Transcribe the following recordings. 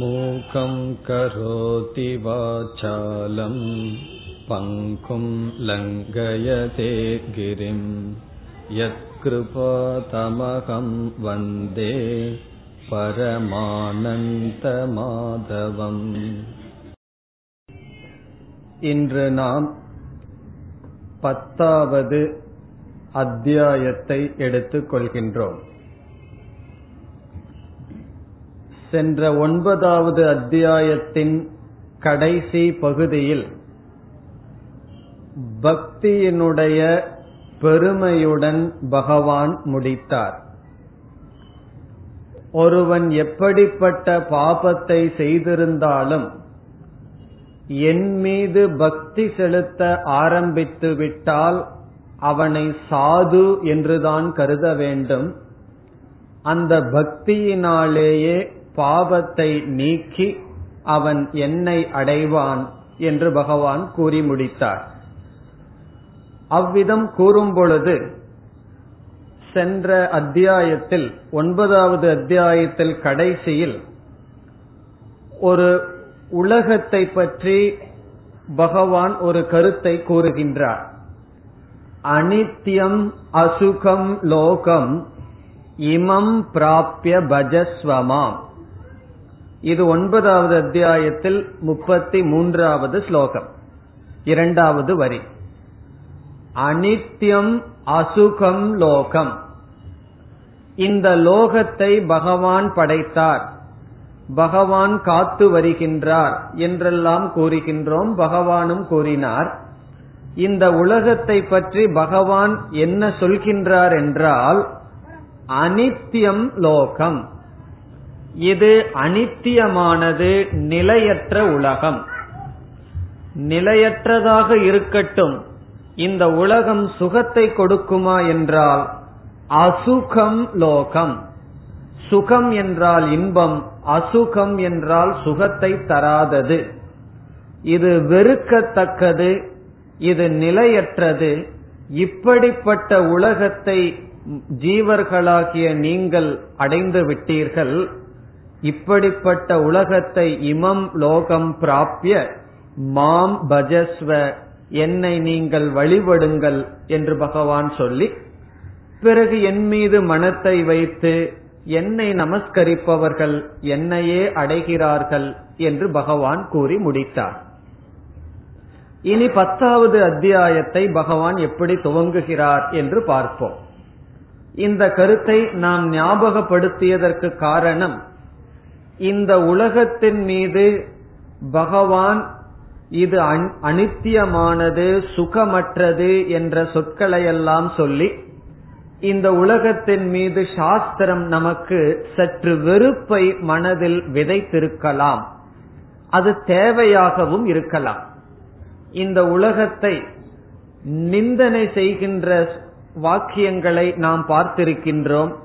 मूकं करोति वाचालं पङ्कुं लङ्घयते गिरिं यत्कृपातमहं वन्दे பரமானந்தமாதவம் இன்று நாம் பத்தாவது அத்தியாயத்தை எடுத்துக் கொள்கின்றோம் சென்ற ஒன்பதாவது அத்தியாயத்தின் கடைசி பகுதியில் பக்தியினுடைய பெருமையுடன் பகவான் முடித்தார். ஒருவன் எப்படிப்பட்ட பாபத்தை செய்திருந்தாலும் என் மீது பக்தி செலுத்த ஆரம்பித்து விட்டால் அவனை சாது என்றுதான் கருத வேண்டும். அந்த பக்தியினாலேயே பாவத்தை நீக்கி அவன் என்னை அடைவான் என்று பகவான் கூறி முடித்தார். அவ்விதம் கூறும் பொழுது சென்ற அத்தியாயத்தில் ஒன்பதாவது அத்தியாயத்தில் கடைசியில் ஒரு உலகத்தை பற்றி பகவான் ஒரு கருத்தை கூறுகின்றார். அனித்யம் அசுகம் லோகம் இமம் பிராபிய பஜஸ்வமாம். இது ஒன்பதாவது அத்தியாயத்தில் முப்பத்தி மூன்றாவது ஸ்லோகம். இரண்டாவது வரி. அனித்யம் அசுகம் லோகம். இந்த லோகத்தை பகவான் படைத்தார். பகவான் காத்து வருகின்றார் என்றெல்லாம் கூறுகின்றோம். பகவானும் கூறினார் இந்த உலகத்தை பற்றி பகவான் என்ன சொல்கின்றார் என்றால் அனித்யம் லோகம். இது அனித்தியமானது நிலையற்ற உலகம். நிலையற்றதாக இருக்கட்டும் இந்த உலகம் சுகத்தை கொடுக்குமா என்றால் அசுகம் லோகம். சுகம் என்றால் இன்பம் அசுகம் என்றால் சுகத்தை தராதது. இது வெறுக்கத்தக்கது இது நிலையற்றது. இப்படிப்பட்ட உலகத்தை ஜீவர்களாகிய நீங்கள் அடைந்து விட்டீர்கள். இப்படிப்பட்ட உலகத்தை இமம் லோகம் பிராப்ய மாம் பஜஸ்வ என்னை நீங்கள் வழிபடுங்கள் என்று பகவான் சொல்லி பிறகு என் மீது மனத்தை வைத்து என்னை நமஸ்கரிப்பவர்கள் என்னையே அடைகிறார்கள் என்று பகவான் கூறி முடித்தார். இனி பத்தாவது அத்தியாயத்தை பகவான் எப்படி துவங்குகிறார் என்று பார்ப்போம். இந்த கருத்தை நாம் ஞாபகப்படுத்தியதற்கு காரணம் இந்த உலகத்தின் மீது பகவான் இது அனித்தியமானது சுகமற்றது என்ற சொற்களையெல்லாம் சொல்லி இந்த உலகத்தின் மீது சாஸ்திரம் நமக்கு சற்று வெறுப்பை மனதில் விதைத்திருக்கலாம். அது தேவையாகவும் இருக்கலாம். இந்த உலகத்தை நிந்தனை செய்கின்ற வாக்கியங்களை நாம் பார்த்திருக்கின்றோம்.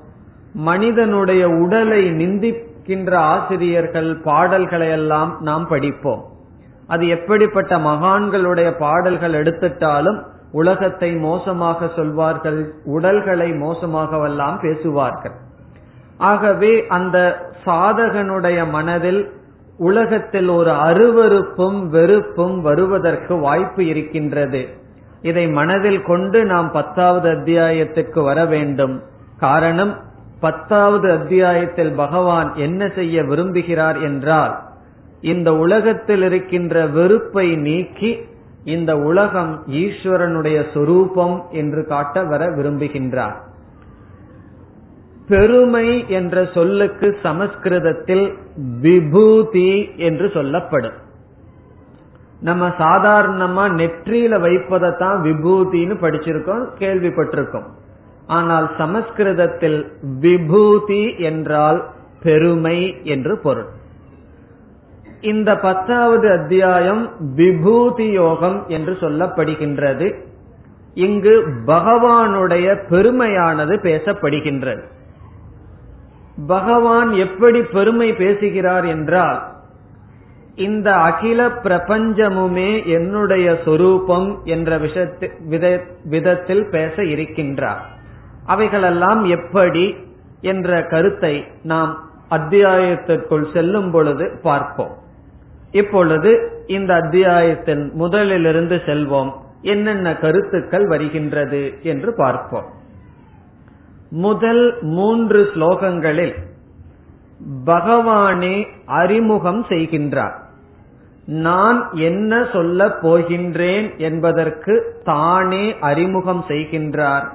மனிதனுடைய உடலை இருக்கின்ற ஆசிரியர்கள் பாடல்களை எல்லாம் நாம் படிப்போம். அது எப்படிப்பட்ட மகான்களுடைய பாடல்கள் எடுத்துட்டாலும் உலகத்தை மோசமாக சொல்வார்கள் உடல்களை மோசமாகவெல்லாம் பேசுவார்கள். ஆகவே அந்த சாதகனுடைய மனதில் உலகத்தில் ஒரு அருவறுப்பும் வெறுப்பும் வருவதற்கு வாய்ப்பு இருக்கின்றது. இதை மனதில் கொண்டு நாம் பத்தாவது அத்தியாயத்துக்கு வர வேண்டும். காரணம் பத்தாவது அத்தியாயத்தில் பகவான் என்ன செய்ய விரும்புகிறார் என்றால் இந்த உலகத்தில் இருக்கின்ற வெறுப்பை நீக்கி இந்த உலகம் ஈஸ்வரனுடைய சொரூபம் என்று காட்ட வர விரும்புகின்றார். பெருமை என்ற சொல்லுக்கு சமஸ்கிருதத்தில் விபூதி என்று சொல்லப்படும். நம்ம சாதாரணமா நெற்றியில வைப்பதைத்தான் விபூதின்னு படிச்சிருக்கோம் கேள்விப்பட்டிருக்கோம். ஆனால் சமஸ்கிருதத்தில் விபூதி என்றால் பெருமை என்று பொருள். இந்த பத்தாவது அத்தியாயம் விபூதி யோகம் என்று சொல்லப்படுகின்றது. இங்கு பகவானுடைய பெருமையானது பேசப்படுகின்றது. பகவான் எப்படி பெருமை பேசுகிறார் என்றால் இந்த அகில பிரபஞ்சமுமே என்னுடைய சொரூபம் என்ற வித- விதத்தில் பேச இருக்கின்றார். அவைகளெல்லாம் எப்படி என்ற கருத்தை நாம் அத்தியாயத்திற்குள் செல்லும் பொழுது பார்ப்போம். இப்பொழுது இந்த அத்தியாயத்தின் முதலிலிருந்து செல்வோம். என்னென்ன கருத்துக்கள் வருகின்றது என்று பார்ப்போம். முதல் மூன்று ஸ்லோகங்களில் பகவானே அறிமுகம் செய்கின்றார். நான் என்ன சொல்ல போகின்றேன் என்பதற்கு தானே அறிமுகம் செய்கின்றார்.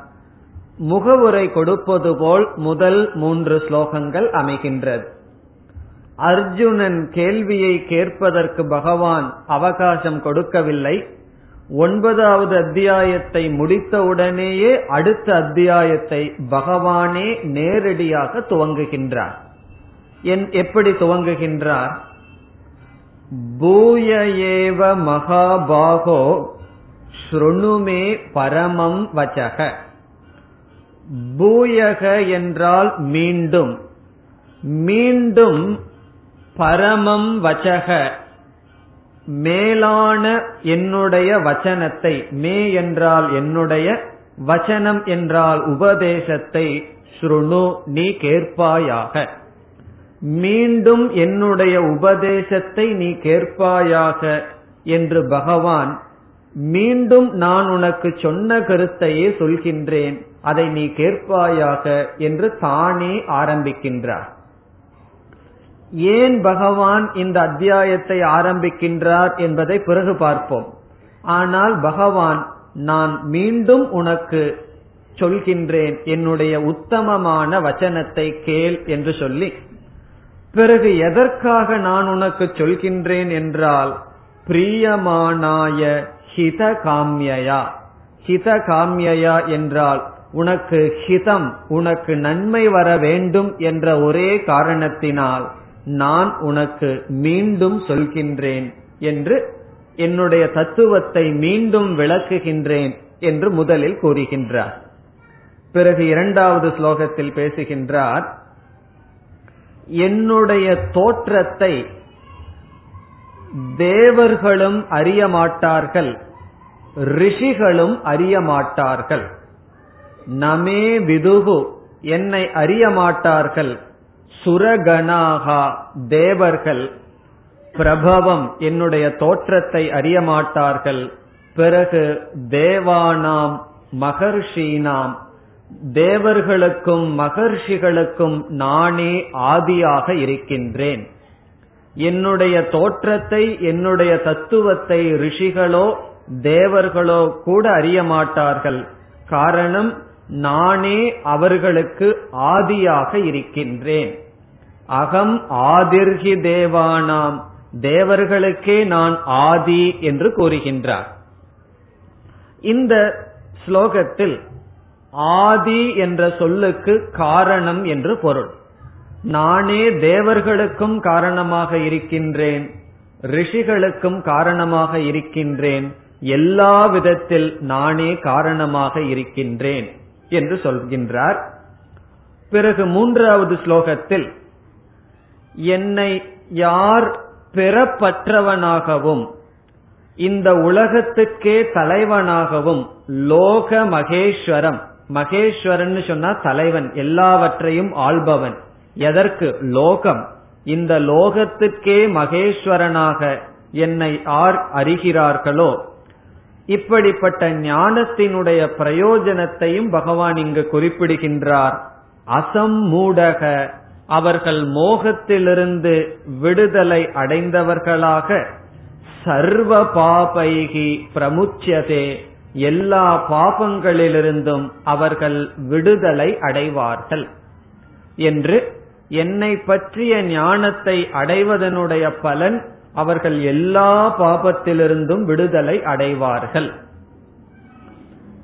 முகவுரை கொடுப்பது போல் முதல் மூன்று ஸ்லோகங்கள் அமைகின்றது. அர்ஜுனன் கேள்வியை கேட்பதற்கு பகவான் அவகாசம் கொடுக்கவில்லை. ஒன்பதாவது அத்தியாயத்தை முடித்தவுடனேயே அடுத்த அத்தியாயத்தை பகவானே நேரடியாக துவங்குகின்றார். எப்படி துவங்குகின்றார்? பூய ஏவ மகாபாகோ ஸ்ருணுமே பரமம் வச்சக. பூயக என்றால் மீண்டும். மீண்டும் பரமம் வச்சக. மேலான என்னுடைய வச்சனத்தை மே என்றால் என்னுடைய வச்சனம் என்றால் உபதேசத்தை ஸ்ருணு நீ கேட்பாயாக. மீண்டும் என்னுடைய உபதேசத்தை நீ கேட்பாயாக என்று பகவான் மீண்டும் நான் உனக்கு சொன்ன கருத்தையே சொல்கின்றேன். அதை நீ கேட்பாயாக என்று தானே ஆரம்பிக்கின்றார். ஏன் பகவான் இந்த அத்தியாயத்தை ஆரம்பிக்கின்றார் என்பதை பிறகு பார்ப்போம். ஆனால் பகவான் நான் மீண்டும் உனக்கு சொல்கின்றேன் என்னுடைய உத்தமமான வச்சனத்தை கேள் என்று சொல்லி பிறகு எதற்காக நான் உனக்கு சொல்கின்றேன் என்றால் பிரியமானாய ஹித காமியா ஹித காமியா என்றால் உனக்கு ஹிதம் உனக்கு நன்மை வர வேண்டும் என்ற ஒரே காரணத்தினால் நான் உனக்கு மீண்டும் சொல்கின்றேன் என்று என்னுடைய தத்துவத்தை மீண்டும் விளக்குகின்றேன் என்று முதலில் கூறுகின்றார். பிறகு இரண்டாவது ஸ்லோகத்தில் பேசுகின்றார் என்னுடைய தோற்றத்தை தேவர்களும் அறியமாட்டார்கள் ரிஷிகளும் அறியமாட்டார்கள் நமே விதுகு என்னை அறிய மாட்டார்கள். சுரகணாகா தேவர்கள். பிரபவம் என்னுடைய தோற்றத்தை அறிய மாட்டார்கள். பிறகு தேவானாம் மகர்ஷீனாம். தேவர்களுக்கும் மகர்ஷிகளுக்கும் நானே ஆதியாக இருக்கின்றேன். என்னுடைய தோற்றத்தை என்னுடைய தத்துவத்தை ரிஷிகளோ தேவர்களோ கூட அறிய மாட்டார்கள். காரணம் நானே அவர்களுக்கு ஆதியாக இருக்கின்றேன். அகம் ஆதிர்கி தேவானாம். தேவர்களுக்கே நான் ஆதி என்று கூறுகின்றார். இந்த ஸ்லோகத்தில் ஆதி என்ற சொல்லுக்கு காரணம் என்று பொருள். நானே தேவர்களுக்கும் காரணமாக இருக்கின்றேன். ரிஷிகளுக்கும் காரணமாக இருக்கின்றேன். எல்லா விதத்தில் நானே காரணமாக இருக்கின்றேன். என்று சொல்கின்றார். பிறகு மூன்றாவது ஸ்லோகத்தில் என்னை யார் பெறப்பற்றவனாகவும் இந்த உலகத்துக்கே தலைவனாகவும் லோக மகேஸ்வரம் மகேஸ்வரன் சொன்னா தலைவன் எல்லாவற்றையும் ஆள்பவன். எதற்கு? லோகம். இந்த லோகத்துக்கே மகேஸ்வரனாக என்னை ஆர் அறிகிறார்களோ இப்படிப்பட்ட ஞானத்தினுடைய பிரயோஜனத்தையும் பகவான் இங்கு குறிப்பிடுகின்றார். அசம்மூடக அவர்கள் மோகத்திலிருந்து விடுதலை அடைந்தவர்களாக சர்வ பாபைகி பிரமுச்சியதே எல்லா பாபங்களிலிருந்தும் அவர்கள் விடுதலை அடைவார்கள். என்று என்னை பற்றிய ஞானத்தை அடைவதனுடைய பலன் அவர்கள் எல்லா பாபத்திலிருந்தும் விடுதலை அடைவார்கள்.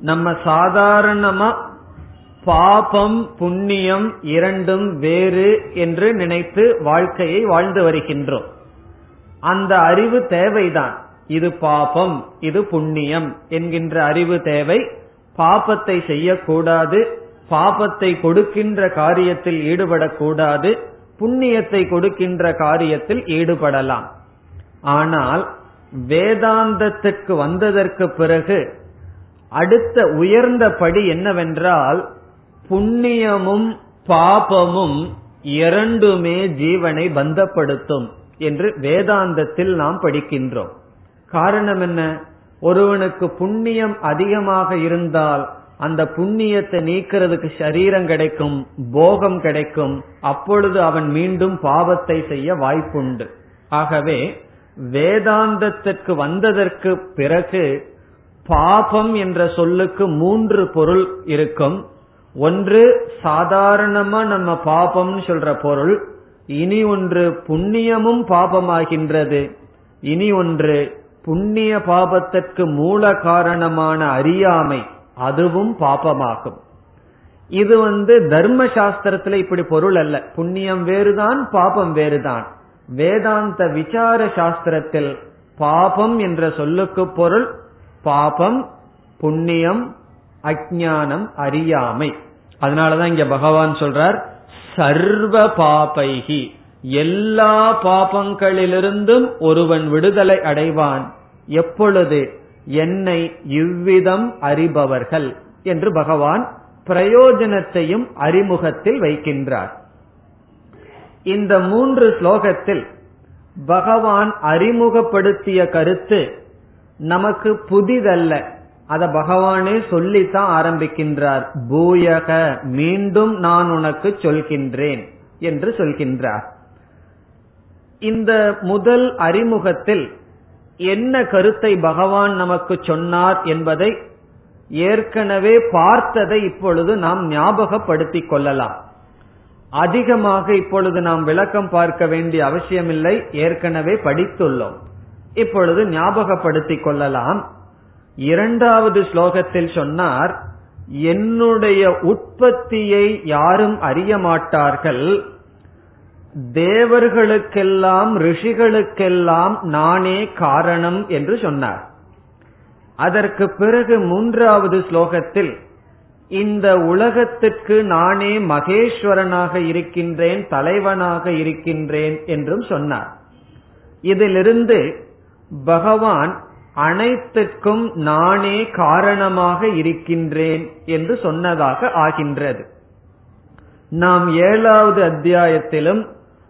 நம்ம சாதாரணமா பாபம் புண்ணியம் இரண்டும் வேறு என்று நினைத்து வாழ்க்கையை வாழ்ந்து வருகின்றோம். அந்த அறிவு தேவைதான். இது பாபம் இது புண்ணியம் என்கின்ற அறிவு தேவை. பாபத்தை செய்யக்கூடாது. பாபத்தை கொடுக்கின்ற காரியத்தில் ஈடுபடக்கூடாது. புண்ணியத்தை கொடுக்கின்ற காரியத்தில் ஈடுபடலாம். ஆனால் வேதாந்தத்துக்கு வந்ததற்கு பிறகு அடுத்த உயர்ந்த படி என்னவென்றால் புண்ணியமும் பாபமும் இரண்டுமே ஜீவனை பந்தப்படுத்தும் என்று வேதாந்தத்தில் நாம் படிக்கின்றோம். காரணம் என்ன? ஒருவனுக்கு புண்ணியம் அதிகமாக இருந்தால் அந்த புண்ணியத்தை நீக்கிறதுக்கு சரீரம் கிடைக்கும் போகம் கிடைக்கும் அப்பொழுது அவன் மீண்டும் பாவத்தை செய்ய வாய்ப்புண்டு. ஆகவே வேதாந்தத்திற்கு வந்ததற்கு பிறகு பாபம் என்ற சொல்லுக்கு மூன்று பொருள் இருக்கும். ஒன்று சாதாரணமா நம்ம பாபம்னு சொல்ற பொருள். இனி ஒன்று புண்ணியமும் பாபமாகின்றது. இனி ஒன்று புண்ணிய பாபத்திற்கு மூல காரணமான அறியாமை அதுவும் பாபமாகும். இது வந்து தர்ம சாஸ்திரத்துல இப்படி பொருள் அல்ல. புண்ணியம் வேறுதான் பாபம் வேறுதான். வேதாந்த விசார சாஸ்திரத்தில் பாபம் என்ற சொல்லுக்கு பொருள் பாபம் புண்ணியம் அஜானம் அறியாமை. அதனாலதான் இங்க பகவான் சொல்றார் சர்வ பாபைகி எல்லா பாபங்களிலிருந்தும் ஒருவன் விடுதலை அடைவான். எப்பொழுது? என்னை இவ்விதம் அறிபவர்கள் என்று பகவான் பிரயோஜனத்தையும் அறிமுகத்தில் வைக்கின்றார். இந்த மூன்று ஸ்லோகத்தில் பகவான் அறிமுகப்படுத்திய கருத்து நமக்கு புதிதல்ல. அத பகவானே சொல்லித்தான் ஆரம்பிக்கின்றார். பூயக மீண்டும் நான் உனக்கு சொல்கின்றேன் என்று சொல்கின்றார். இந்த முதல் அறிமுகத்தில் என்ன கருத்தை பகவான் நமக்கு சொன்னார் என்பதை ஏற்கனவே பார்த்ததை இப்பொழுது நாம் ஞாபகப்படுத்திக் கொள்ளலாம். அதிகமாக இப்பொழுது நாம் விளக்கம் பார்க்க வேண்டிய அவசியமில்லை. ஏற்கனவே படித்துள்ளோம். இப்பொழுது ஞாபகப்படுத்திக் கொள்ளலாம். இரண்டாவது ஸ்லோகத்தில் சொன்னார் என்னுடைய உற்பத்தியை யாரும் அறிய மாட்டார்கள். தேவர்களுக்கெல்லாம் ரிஷிகளுக்கெல்லாம் நானே காரணம் என்று சொன்னார். அதற்கு பிறகு மூன்றாவது ஸ்லோகத்தில் இந்த உலகத்திற்கு நானே மகேஸ்வரனாக இருக்கின்றேன் தலைவனாக இருக்கின்றேன் என்றும் சொன்னார். இதிலிருந்து பகவான் அனைத்துக்கும் நானே காரணமாக இருக்கின்றேன் என்று சொன்னதாக ஆகின்றது. நாம் ஏழாவது அத்தியாயத்திலும்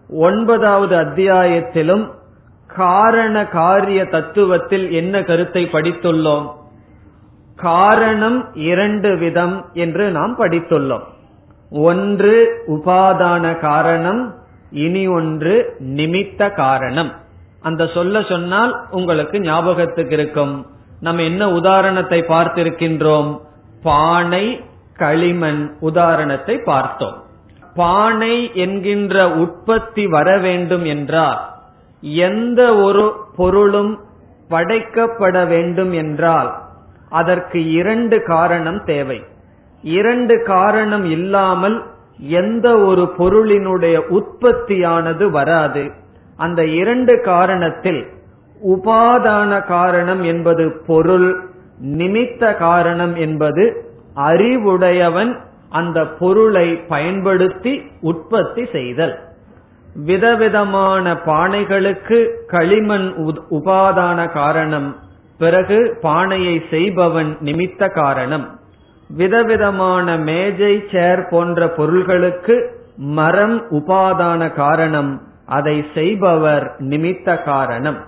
ஒன்பதாவது அத்தியாயத்திலும் காரண காரிய தத்துவத்தில் என்ன கருத்தை படித்துள்ளோம்? காரணம் இரண்டு விதம் என்று நாம் படித்துள்ளோம். ஒன்று உபாதான காரணம் இனி ஒன்று நிமித்த காரணம். அந்த சொல்ல சொன்னால் உங்களுக்கு ஞாபகத்துக்கு இருக்கும். நம்ம என்ன உதாரணத்தை பார்த்திருக்கின்றோம்? பானை களிமண் உதாரணத்தை பார்த்தோம். பானை என்கின்ற உற்பத்தி வர வேண்டும் என்றால் எந்த ஒரு பொருளும் படைக்கப்பட வேண்டும் என்றால் அதற்கு இரண்டு காரணம் தேவை. இரண்டு காரணம் இல்லாமல் எந்த ஒரு பொருளினுடைய உற்பத்தியானது வராது. அந்த இரண்டு காரணத்தில் உபாதான காரணம் என்பது பொருள் நிமித்த காரணம் என்பது அறிவுடையவன் அந்த பொருளை பயன்படுத்தி உற்பத்தி செய்தல். விதவிதமான பானைகளுக்கு களிமண் உபாதான காரணம் பிறகு பானையை செய்பவன் நிமித்த காரணம். விதவிதமான மேஜை சேர் போன்ற பொருள்களுக்கு மரம் உபாதான காரணம். அதை செய்பவர் நிமித்த காரணம்.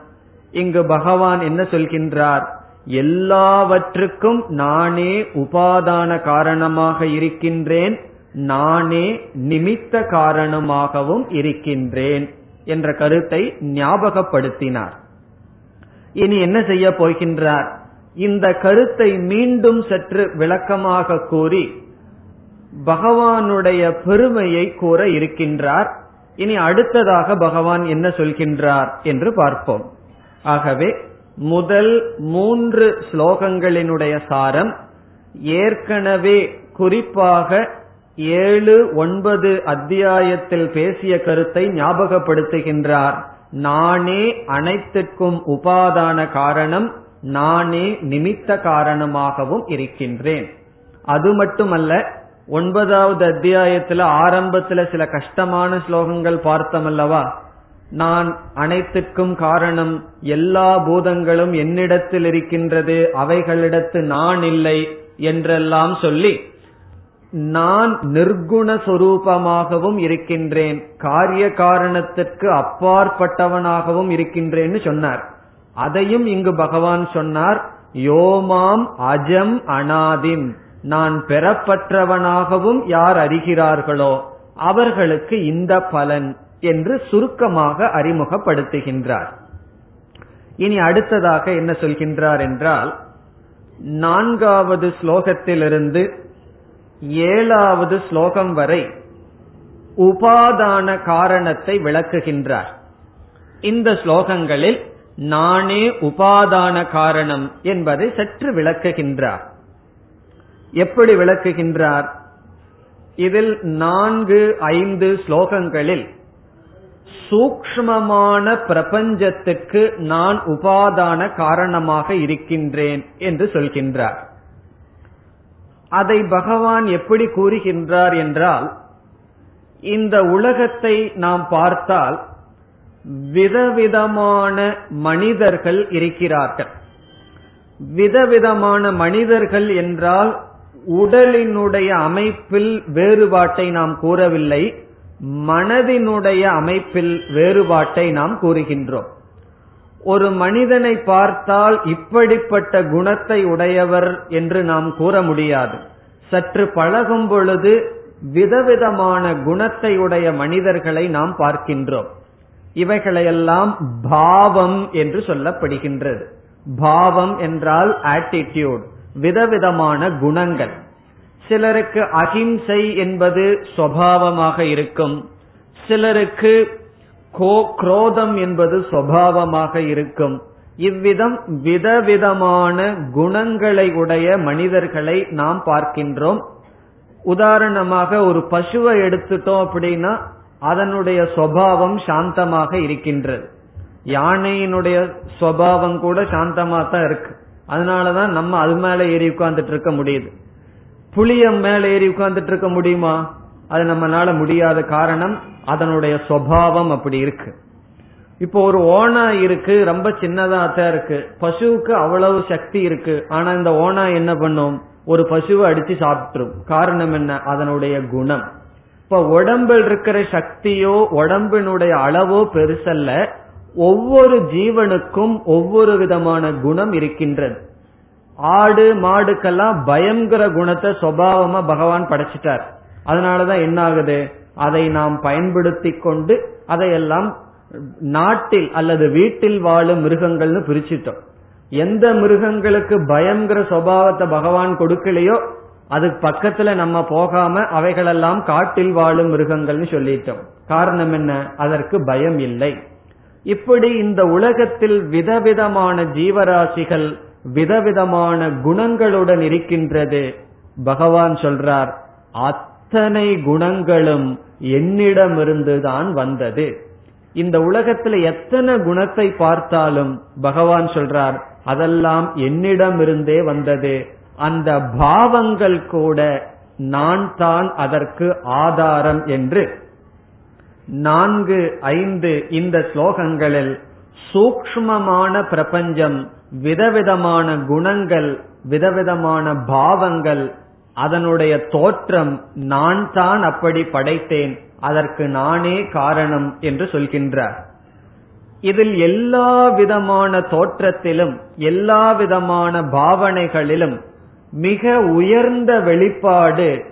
இங்கு பகவான் என்ன சொல்கின்றார்? எல்லாவற்றுக்கும் நானே உபாதான காரணமாக இருக்கின்றேன் நானே நிமித்த காரணமாகவும் இருக்கின்றேன் என்ற கருத்தை ஞாபகப்படுத்தினார். இனி என்ன செய்ய போகின்றார்? இந்த கருத்தை மீண்டும் சற்று விளக்கமாக கூறி பகவானுடைய பெருமையை கூற இருக்கின்றார். இனி அடுத்ததாக பகவான் என்ன சொல்கின்றார் என்று பார்ப்போம். ஆகவே முதல் மூன்று ஸ்லோகங்களினுடைய சாரம் ஏற்கனவே குறிப்பாக ஏழு ஒன்பது அத்தியாயத்தில் பேசிய கருத்தை ஞாபகப்படுத்துகின்றார். நானே அனைத்திற்கும் உபாதான காரணம் நானே நிமித்த காரணமாகவும் இருக்கின்றேன். அது மட்டுமல்ல ஒன்பதாவது அத்தியாயத்துல ஆரம்பத்துல சில கஷ்டமான ஸ்லோகங்கள் பார்த்தமல்லவா? நான் அனைத்துக்கும் காரணம் எல்லா பூதங்களும் என்னிடத்தில் இருக்கின்றது அவைகளிடத்து நான் இல்லை என்றெல்லாம் சொல்லி நான் நிர்குண சொரூபமாகவும் இருக்கின்றேன் காரிய காரணத்திற்கு அப்பாற்பட்டவனாகவும் இருக்கின்றேன்னு சொன்னார். அதையும் இங்கு பகவான் சொன்னார் யோமாம் அஜம் அனாதிம் நான் பெறப்பட்டவனாகவும் யார் அறிகிறார்களோ அவர்களுக்கு இந்த பலன் என்று சுருக்கமாக அறிமுகப்படுத்துகின்றார். இனி அடுத்ததாக என்ன சொல்கின்றார் என்றால் நான்காவது ஸ்லோகத்திலிருந்து ஏழாவது ஸ்லோகம் வரை உபாதான காரணத்தை விளக்குகின்றார். இந்த ஸ்லோகங்களில் நானே உபாதான காரணம் என்பதை சற்று விளக்குகின்றார். எப்படி விளக்குகின்றார்? இதில் நான்கு ஐந்து ஸ்லோகங்களில் சூக்ஷ்மமான பிரபஞ்சத்துக்கு நான் உபாதான காரணமாக இருக்கின்றேன் என்று சொல்கின்றார். அதை பகவான் எப்படி கூறுகின்றார் என்றால் இந்த உலகத்தை நாம் பார்த்தால் விதவிதமான மனிதர்கள் இருக்கிறார்கள். விதவிதமான மனிதர்கள் என்றால் உடலினுடைய அமைப்பில் வேறுபாட்டை நாம் கூறவில்லை மனதினுடைய அமைப்பில் வேறுபாட்டை நாம் கூறுகின்றோம். ஒரு மனிதனை பார்த்தால் இப்படிப்பட்ட குணத்தை உடையவர் என்று நாம் கூற முடியாது. சற்று பழகும் பொழுது விதவிதமான குணத்தை உடைய மனிதர்களை நாம் பார்க்கின்றோம். இவைகளையெல்லாம் பாவம் என்று சொல்லப்படுகின்றது. பாவம் என்றால் ஆட்டிடியூட் விதவிதமான குணங்கள். சிலருக்கு அகிம்சை என்பது சுவாவமாக இருக்கும். சிலருக்கு கோ குரோதம் என்பது சுவாவமாக இருக்கும். இவ்விதம் விதவிதமான குணங்களை உடைய மனிதர்களை நாம் பார்க்கின்றோம். உதாரணமாக ஒரு பசுவை எடுத்துட்டோம் அப்படின்னா அதனுடைய சுவாவம் சாந்தமாக இருக்கின்றது. யானையினுடைய சுவாவம் கூட சாந்தமா தான் இருக்கு. அதனாலதான் நம்ம அது மேல ஏறி உட்கார்ந்துட்டு இருக்க முடியுது. புளிய மேல ஏறி உட்கார்ந்துட்டு இருக்க முடியுமா? அது நம்மளால முடியாத காரணம் அதனுடைய சுவாவம் அப்படி இருக்கு. இப்போ ஒரு ஓனா இருக்கு ரொம்ப சின்னதா தான் இருக்கு. பசுவுக்கு அவ்வளவு சக்தி இருக்கு. ஆனா இந்த ஓனா என்ன பண்ணும்? ஒரு பசுவை அடிச்சு சாப்பிட்டுரும். காரணம் என்ன? அதனுடைய குணம். இப்ப உடம்பில் இருக்கிற சக்தியோ உடம்பினுடைய அளவோ பெருசல்ல ஒவ்வொரு ஜீவனுக்கும் ஒவ்வொரு விதமான குணம் இருக்கின்றது. ஆடு மாடுக்கெல்லாம் பயங்கர குணத்தை சுவாவமா பகவான் படைச்சிட்டார். அதனாலதான் என்ன ஆகுது அதை நாம் பயன்படுத்தி கொண்டு அதையெல்லாம் நாட்டில் அல்லது வீட்டில் வாழும் மிருகங்கள்னு பிரிச்சிட்டோம். எந்த மிருகங்களுக்கு பயங்கர சுவாவத்தை பகவான் கொடுக்கலையோ அதுக்கு பக்கத்துல நம்ம போகாம அவைகளெல்லாம் காட்டில் வாழும் மிருகங்கள்னு சொல்லிட்டோம். காரணம் என்ன? அதற்கு பயம் இல்லை. இப்படி இந்த உலகத்தில் விதவிதமான ஜீவராசிகள் விதவிதமான குணங்களுடன் இருக்கின்றது. பகவான் சொல்றார் அத்தனை குணங்களும் என்னிடமிருந்துதான் வந்தது. இந்த உலகத்துல எத்தனை குணத்தை பார்த்தாலும் பகவான் சொல்றார் அதெல்லாம் என்னிடமிருந்தே வந்தது. அந்த பாவங்கள் கூட நான் தான் அதற்கு ஆதாரம் என்று. நான்கு ஐந்து இந்த ஸ்லோகங்களில் சூக்ஷ்மமான பிரபஞ்சம் விதவிதமான குணங்கள் விதவிதமான பாவங்கள் அதனுடைய தோற்றம் நான் தான் அப்படி படைத்தேன் அதற்கு நானே காரணம் என்று சொல்கின்றார். இதில் எல்லா விதமான தோற்றத்திலும் எல்லா விதமான பாவனைகளிலும் மிக உயர்ந்த வெளிப்பாடு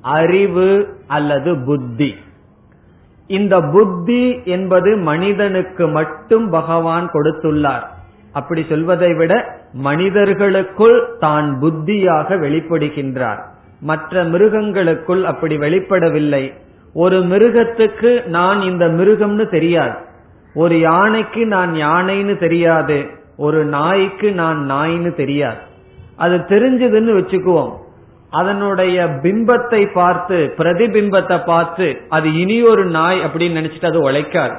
அறிவு அல்லது புத்தி. இந்த புத்தி என்பது மனிதனுக்கு மட்டும் பகவான் கொடுத்துள்ளார். அப்படி சொல்வதை விட மனிதர்களுக்குள் தான் புத்தியாக வெளிப்படுகின்றார். மற்ற மிருகங்களுக்குள் அப்படி வெளிப்படவில்லை. ஒரு மிருகத்துக்கு நான் இந்த மிருகம்னு தெரியாது. ஒரு யானைக்கு நான் யானைன்னு தெரியாது. ஒரு நாய்க்கு நான் நாய்னு தெரியாது. அது தெரிஞ்சதுன்னு வச்சுக்குவோம். அதனுடைய பிம்பத்தை பார்த்து பிரதிபிம்பத்தை பார்த்து அது இனி ஒரு நாய் அப்படின்னு நினைச்சிட்டு அது உழைக்காது.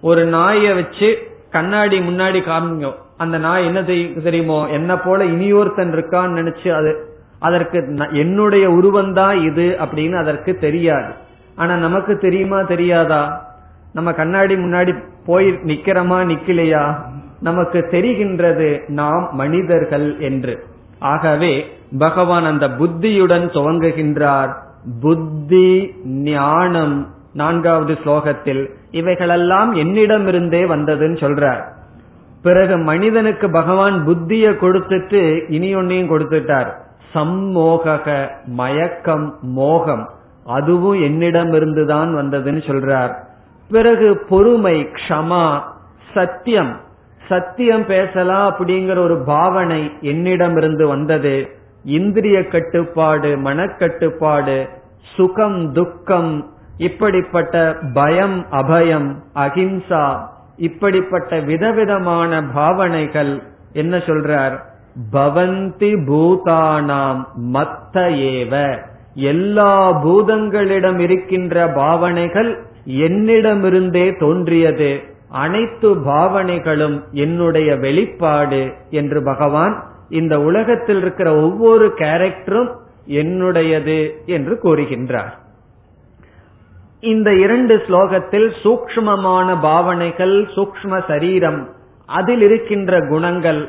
ஒரு நாயை வச்சு கண்ணாடி முன்னாடி காமிங்க. அந்த நாய் என்ன தெரியுமோ? என்ன போல இனியொருத்தன் இருக்கான்னு நினைச்சு அது அதற்கு என்னுடைய உருவந்தான் இது அப்படின்னு அதற்கு தெரியாது. ஆனா நமக்கு தெரியுமா தெரியாதா? நம்ம கண்ணாடி முன்னாடி போய் நிக்கிறோமா நிக்கலையா? நமக்கு தெரிகின்றது நாம் மனிதர்கள் என்று. ஆகவே பகவான் அந்த புத்தியுடன் துவங்குகின்றார். புத்தி ஞானம் நான்காவது ஸ்லோகத்தில் இவைகளெல்லாம் என்னிடமிருந்தே வந்ததுன்னு சொல்றார் பிறகு மனிதனுக்கு பகவான் புத்திய கொடுத்துட்டு இனி ஒன்னையும் கொடுத்துட்டார். சம்மோக மயக்கம் மோகம் அதுவும் என்னிடமிருந்துதான் வந்ததுன்னு சொல்றார். பிறகு பொறுமை க்ஷமா சத்தியம். சத்தியம் பேசலாம் அப்படிங்கிற ஒரு பாவனை என்னிடமிருந்து வந்தது. இந்திரிய கட்டுப்பாடு மனக்கட்டுப்பாடு சுகம் துக்கம் இப்படிப்பட்ட பயம் அபயம் அகிம்சா இப்படிப்பட்ட விதவிதமான பாவனைகள் என்ன சொல்றார்? பவந்தி பூதானாம் மத்த ஏவ எல்லா பூதங்களிடம் இருக்கின்ற பாவனைகள் என்னிடமிருந்தே தோன்றியது. அனைத்து பாவனைகளும் என்னுடைய வெளிப்பாடு என்று பகவான் இந்த உலகத்தில் இருக்கிற ஒவ்வொரு கேரக்டரும் என்னுடையது என்று கூறுகின்றார். இந்த இரண்டு ஸ்லோகத்தில் சூக்ஷ்மமான பாவனைகள் சூக்ஷ்ம சரீரம் அதில் இருக்கின்ற குணங்கள்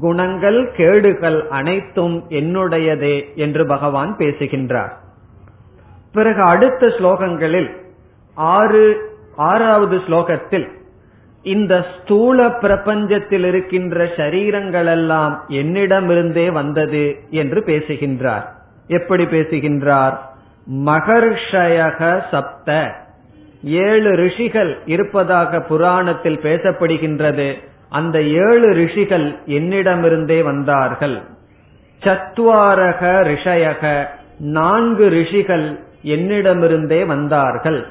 குணங்கள் கேடுகள் அனைத்தும் என்னுடையதே என்று பகவான் பேசுகின்றார். பிறகு அடுத்த ஸ்லோகங்களில் ஆறு ஆறாவது ஸ்லோகத்தில் இந்த ஸ்தூல பிரபஞ்சத்தில் இருக்கின்ற சரீரங்களெல்லாம் என்னிடமிருந்தே வந்தது என்று பேசுகின்றார். எப்படி பேசுகின்றார்? மகர்ஷயக சப்த. ஏழு ரிஷிகள் இருப்பதாக புராணத்தில் பேசப்படுகின்றது. அந்த ஏழு ரிஷிகள் என்னிடமிருந்தே வந்தார்கள். சத்வாரக ரிஷயக நான்கு ரிஷிகள் என்னிடமிருந்தே வந்தார்கள்.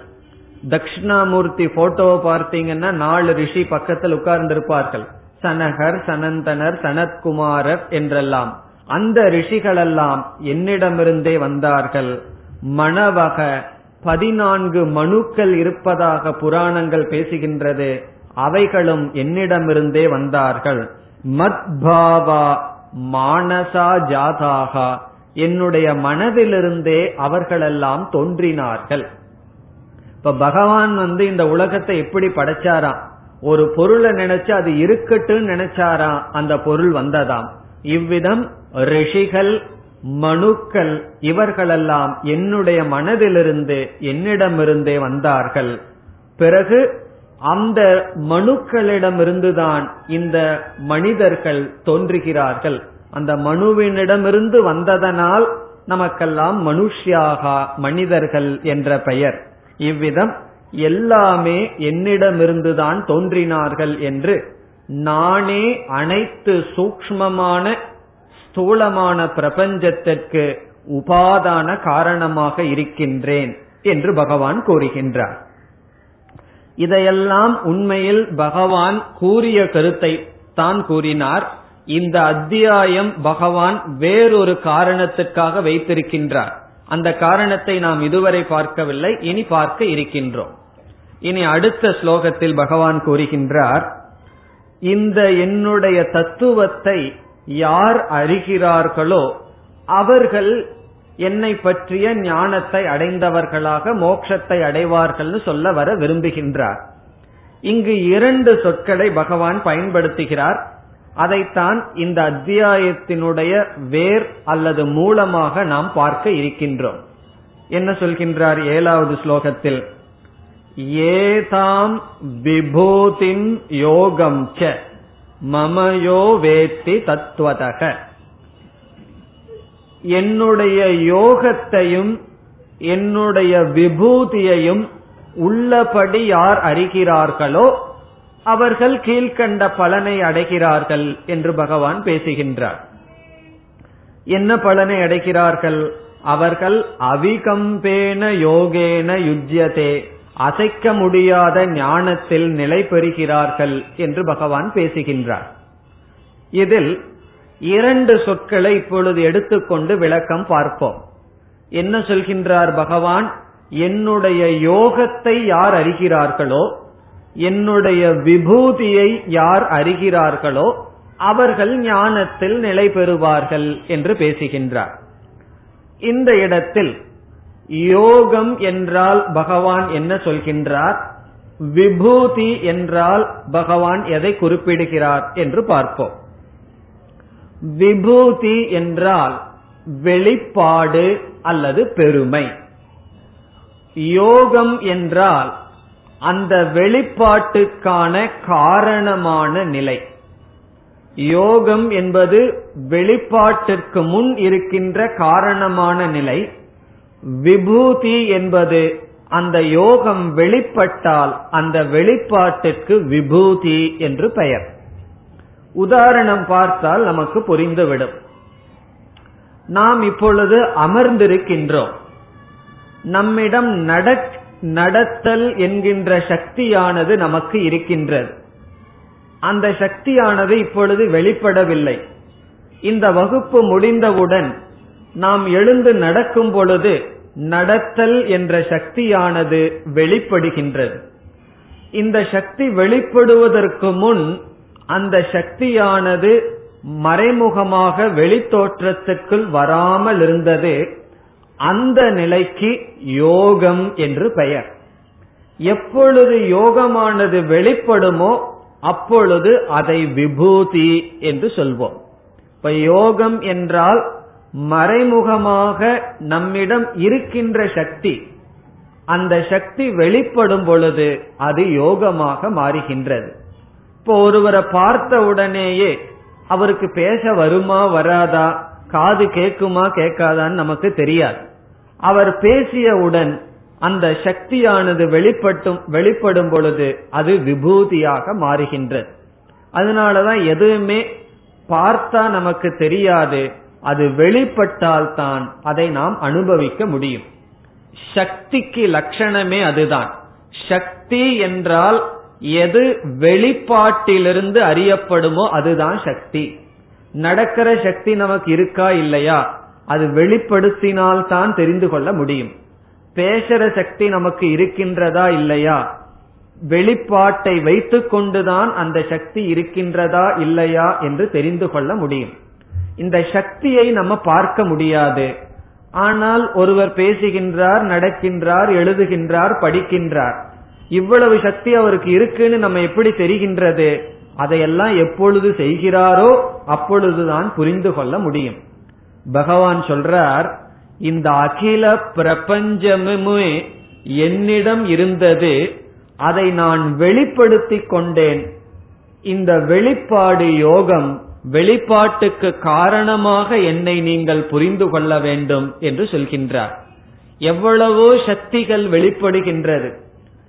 தட்சிணாமூர்த்தி போட்டோவை பார்த்தீங்கன்னா நாலு ரிஷி பக்கத்தில் உட்கார்ந்து இருப்பார்கள் சனகர் சனந்தனர் சனத்குமாரர் என்றெல்லாம். அந்த ரிஷிகளெல்லாம் என்னிடமிருந்தே வந்தார்கள். மணவக பதினான்கு மனுக்கள் இருப்பதாக புராணங்கள் பேசுகின்றது. அவைகளும் என்னிடமிருந்தே வந்தார்கள். மத்பாவா மானசா ஜாதாகா. என்னுடைய மனதிலிருந்தே அவர்களெல்லாம் தோன்றினார்கள். இப்ப பகவான் வந்து இந்த உலகத்தை எப்படி படைச்சாராம்? ஒரு பொருளை நினைச்சு அது இருக்கட்டும் நினைச்சாராம்? அந்த பொருள் வந்ததாம். இவ்விதம் ரிஷிகள் மனுக்கள் இவர்களெல்லாம் என்னுடைய மனதிலிருந்து என்னிடமிருந்தே வந்தார்கள். பிறகு அந்த மனுக்களிடமிருந்துதான் இந்த மனிதர்கள் தோன்றுகிறார்கள். அந்த மனுவினிடமிருந்து வந்ததனால் நமக்கெல்லாம் மனுஷ்யாகா மனிதர்கள் என்ற பெயர். இவ்விதம் எல்லாமே என்னிடமிருந்துதான் தோன்றினார்கள் என்று நானே அனைத்து சூக்மமான ஸ்தூலமான பிரபஞ்சத்திற்கு உபாதான காரணமாக இருக்கின்றேன் என்று பகவான் கூறுகின்றார். இதையெல்லாம் உண்மையில் பகவான் கூறிய கருத்தை தான் கூறினார். இந்த அத்தியாயம் பகவான் வேறொரு காரணத்துக்காக வைத்திருக்கின்றார். அந்த காரணத்தை நாம் இதுவரை பார்க்கவில்லை இனி பார்க்க இருக்கின்றோம். இனி அடுத்த ஸ்லோகத்தில் பகவான் கூறுகின்றார் இந்த என்னுடைய தத்துவத்தை யார் அறிகிறார்களோ அவர்கள் என்னை பற்றிய ஞானத்தை அடைந்தவர்களாக மோட்சத்தை அடைவார்கள் சொல்ல வர விரும்புகின்றார். இங்கு இரண்டு சொற்களை பகவான் பயன்படுத்துகிறார். அதைத்தான் இந்த அத்தியாயத்தினுடைய வேர் அல்லது மூலமாக நாம் பார்க்க இருக்கின்றோம். என்ன சொல்கின்றார் ஏழாவது ஸ்லோகத்தில்? ஏதாம் விபூதிம் யோகம் ச. மமயோ வேத்தி தத்துவதக என்னுடைய யோகத்தையும் என்னுடைய விபூதியையும் உள்ளபடி யார் அறிகிறார்களோ அவர்கள் கீழ்கண்ட பலனை அடைகிறார்கள் என்று பகவான் பேசுகின்றார். என்ன பலனை அடைகிறார்கள்? அவர்கள் அவிகம்பேன யோகேன யுஜ்யதே. அசைக்க முடியாத ஞானத்தில் நிலை பெறுகிறார்கள் என்று பகவான் பேசுகின்றார். இதில் இரண்டு சொற்களை இப்பொழுது எடுத்துக்கொண்டு விளக்கம் பார்ப்போம். என்ன சொல்கின்றார் பகவான்? என்னுடைய யோகத்தை யார் அறிகிறார்களோ என்னுடைய விபூதியை யார் அறிகிறார்களோ அவர்கள் ஞானத்தில் நிலை பெறுவார்கள் என்று பேசுகின்றார். இந்த இடத்தில் யோகம் என்றால் பகவான் என்ன சொல்கின்றார்? விபூதி என்றால் பகவான் எதை குறிப்பிடுகிறார் என்று பார்ப்போம். விபூதி என்றால் வெளிப்பாடு அல்லது பெருமை. யோகம் என்றால் அந்த வெளிப்பாட்டுக்கான காரணமான நிலை. யோகம் என்பது வெளிப்பாட்டிற்கு முன் இருக்கின்ற காரணமான நிலை. விபூதி என்பது அந்த யோகம் வெளிப்பட்டால் அந்த வெளிப்பாட்டிற்கு விபூதி என்று பெயர். உதாரணம் பார்த்தால் நமக்கு புரிந்துவிடும். நாம் இப்பொழுது அமர்ந்திருக்கின்றோம். நம்மிடம் நடத்தல் என்கின்ற சக்தியானது நமக்கு இருக்கின்றது. அந்த சக்தியானது இப்பொழுது வெளிப்படவில்லை. இந்த வகுப்பு முடிந்தவுடன் நாம் எழுந்து நடக்கும் பொழுது நடத்தல் என்ற சக்தியானது வெளிப்படுகின்றது. இந்த சக்தி வெளிப்படுவதற்கு முன் அந்த சக்தியானது மறைமுகமாக வெளித்தோற்றத்திற்குள் வராமல் இருந்தது. அந்த நிலைக்கு யோகம் என்று பெயர். எப்பொழுது யோகமானது வெளிப்படுமோ அப்பொழுது அதை விபூதி என்று சொல்வோம். இப்ப யோகம் என்றால் மறைமுகமாக நம்மிடம் இருக்கின்ற சக்தி அந்த சக்தி வெளிப்படும் பொழுது அது யோகமாக மாறுகின்றது. இப்போ ஒருவரை பார்த்த உடனேயே அவருக்கு பேச வருமா வராதா காது கேட்குமா கேட்காதான்னு நமக்கு தெரியாது. அவர் பேசியவுடன் அந்த சக்தியானது வெளிப்பட்டும் வெளிப்படும் பொழுது அது விபூதியாக மாறுகின்றது. அதனாலதான் எதுவுமே பார்த்தா நமக்கு தெரியாது அது வெளிப்பட்டால் தான் அதை நாம் அனுபவிக்க முடியும். சக்திக்கு லட்சணமே அதுதான். சக்தி என்றால் எது வெளிப்பாட்டிலிருந்து அறியப்படுமோ அதுதான் சக்தி. நடக்கிற சக்தி நமக்கு இருக்கா இல்லையா? அது வெளிப்படுத்தினால் தான் தெரிந்து கொள்ள முடியும். பேசுற சக்தி நமக்கு இருக்கின்றதா இல்லையா? வெளிப்பாட்டை வைத்துக் கொண்டுதான் அந்த சக்தி இருக்கின்றதா இல்லையா என்று தெரிந்து கொள்ள முடியும். இந்த சக்தியை நம்ம பார்க்க முடியாது. ஆனால் ஒருவர் பேசுகின்றார் நடக்கின்றார் எழுதுகின்றார் படிக்கின்றார். இவ்வளவு சக்தி அவருக்கு இருக்குன்னு நம்ம எப்படி தெரிகின்றது? அதையெல்லாம் எப்பொழுது செய்கிறாரோ அப்பொழுதுதான் புரிந்து கொள்ள முடியும். பகவான் சொல்றார் இந்த அகில பிரபஞ்சமுமே என்னிடம் இருந்தது அதை நான் வெளிப்படுத்திக் கொண்டேன். இந்த வெளிப்பாடு யோகம் வெளிப்பாட்டுக்கு காரணமாக என்னை நீங்கள் புரிந்து கொள்ள வேண்டும் என்று சொல்கின்றார். எவ்வளவோ சக்திகள் வெளிப்படுகின்றது.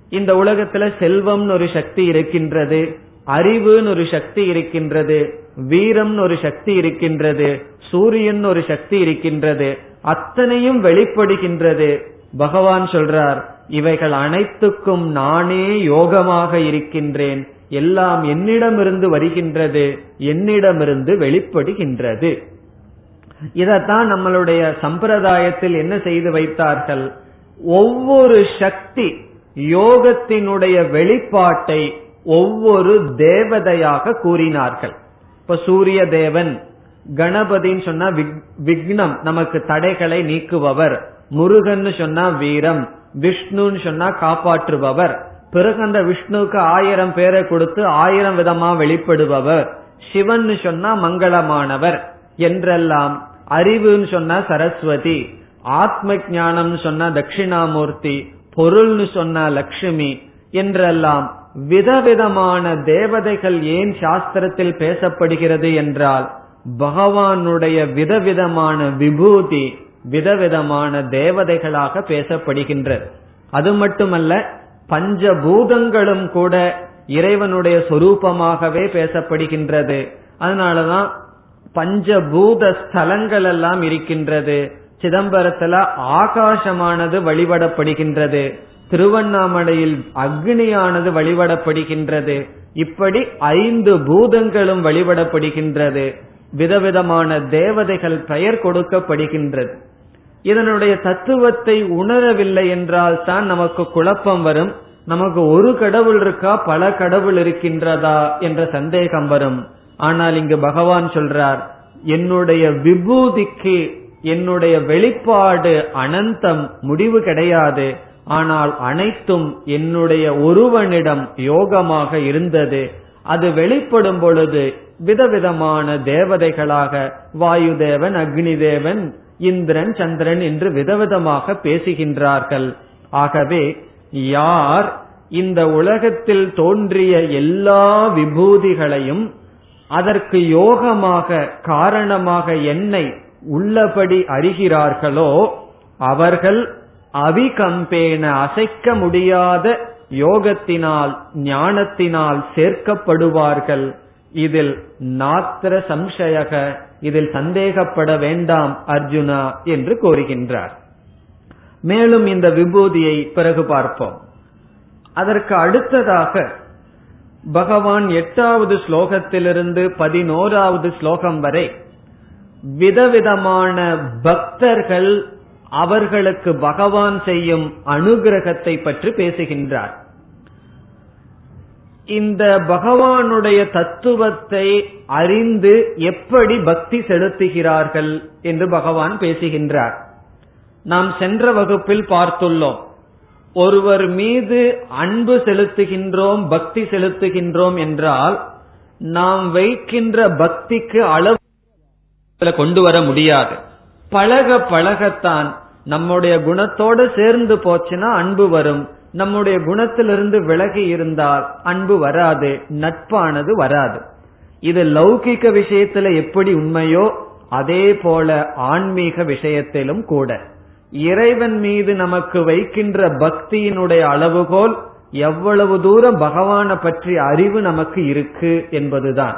இந்த உலகத்துல செல்வம்னு ஒரு சக்தி இருக்கின்றது அறிவுன்னு ஒரு சக்தி இருக்கின்றது வீரம்னு ஒரு சக்தி இருக்கின்றது சூரியன் ஒரு சக்தி இருக்கின்றது அத்தனையும் வெளிப்படுகின்றது. பகவான் சொல்றார் இவைகள் அனைத்துக்கும் நானே யோகமாக இருக்கின்றேன். எல்லாம் என்னிடமிருந்து வருகின்றது என்னிடமிருந்து வெளிப்படுகின்றது. இதத்தான் நம்மளுடைய சம்பிரதாயத்தில் என்ன செய்து வைத்தார்கள்? ஒவ்வொரு சக்தி யோகத்தினுடைய வெளிப்பாட்டை ஒவ்வொரு தேவதையாக கூறினார்கள். இப்ப சூரிய தேவன் கணபதின்னு சொன்னா விக்னம் நமக்கு தடைகளை நீக்குபவர். முருகன் சொன்னா வீரம். விஷ்ணுன்னு சொன்னா காப்பாற்றுபவர். பிறகு அந்த விஷ்ணுவுக்கு ஆயிரம் பேரை கொடுத்து ஆயிரம் விதமா வெளிப்படுபவர். சிவன் சொன்னா மங்களமானவர் என்றெல்லாம் அறிவுன்னு சொன்னா சரஸ்வதி ஆத்ம ஞானம் சொன்னா தட்சிணாமூர்த்தி பொருள்னு சொன்னா லட்சுமி என்றெல்லாம் விதவிதமான தேவதைகள் ஏன் சாஸ்திரத்தில் பேசப்படுகிறது என்றால் பகவானுடைய விதவிதமான விபூதி விதவிதமான தேவதைகளாக பேசப்படுகின்றது அது மட்டுமல்ல பஞ்சபூதங்களும் கூட இறைவனுடைய சொரூபமாகவே பேசப்படுகின்றது. அதனாலதான் பஞ்சபூத ஸ்தலங்கள் எல்லாம் இருக்கின்றது. சிதம்பரத்துல ஆகாசமானது வழிபடப்படுகின்றது. திருவண்ணாமலையில் அக்னியானது வழிபடப்படுகின்றது. இப்படி ஐந்து பூதங்களும் வழிபடப்படுகின்றது. விதவிதமான தேவதைகள் பெயர் கொடுக்கப்படுகின்றது. இதனுடைய தத்துவத்தை உணரவில்லை என்றால் தான் நமக்கு குழப்பம் வரும். நமக்கு ஒரு கடவுள் இருக்கா பல கடவுள் இருக்கின்றதா என்ற சந்தேகம் வரும். ஆனால் இங்கு பகவான் சொல்றார் என்னுடைய விபூதிக்கு என்னுடைய வெளிப்பாடு அனந்தம் முடிவு கிடையாது. ஆனால் அனைத்தும் என்னுடைய ஒருவனிடம் யோகமாக இருந்தது. அது வெளிப்படும் பொழுது விதவிதமான தேவதைகளாக வாயு தேவன் அக்னி தேவன் இந்திரன் சந்திரன் என்று விதவிதமாக பேசுகின்றார்கள். ஆகவே யார் இந்த உலகத்தில் தோன்றிய எல்லா விபூதிகளையும் அதற்கு யோகமாக காரணமாக என்னை உள்ளபடி அறிகிறார்களோ அவர்கள் அவிகம்பேன அசைக்க முடியாத யோகத்தினால் ஞானத்தினால் சேர்க்கப்படுவார்கள். இதில் நாத்திர சம்சயக இதில் சந்தேகப்பட வேண்டாம் அர்ஜுனா என்று கூறுகின்றார் மேலும் இந்த விபூதியை பிறகு பார்ப்போம். அதற்கு அடுத்ததாக பகவான் எட்டாவது ஸ்லோகத்திலிருந்து பதினோராவது ஸ்லோகம் வரை விதவிதமான பக்தர்கள் அவர்களுக்கு பகவான் செய்யும் அனுகிரகத்தை பற்றி பேசுகின்றார். இந்த பகவானுடைய தத்துவத்தை அறிந்து எப்படி பக்தி செலுத்துகிறார்கள் என்று பகவான் பேசுகின்றார். நாம் சென்ற வகுப்பில் பார்த்துள்ளோம். ஒருவர் மீது அன்பு செலுத்துகின்றோம் பக்தி செலுத்துகின்றோம் என்றால் நாம் வைக்கின்ற பக்திக்கு அளவு கொண்டு வர முடியாது. பழக பழகத்தான் நம்முடைய குணத்தோடு சேர்ந்து போச்சுன்னா அன்பு வரும். நம்முடைய குணத்திலிருந்து விலகி இருந்தால் அன்பு வராது நட்பானது வராது. இது லௌகிக்க விஷயத்துல எப்படி உண்மையோ அதே போல ஆன்மீக விஷயத்திலும் கூட. இறைவன் மீது நமக்கு வைக்கின்ற பக்தியினுடைய அளவுகோல் எவ்வளவு தூரம் பகவானை பற்றி அறிவு நமக்கு இருக்கு என்பதுதான்.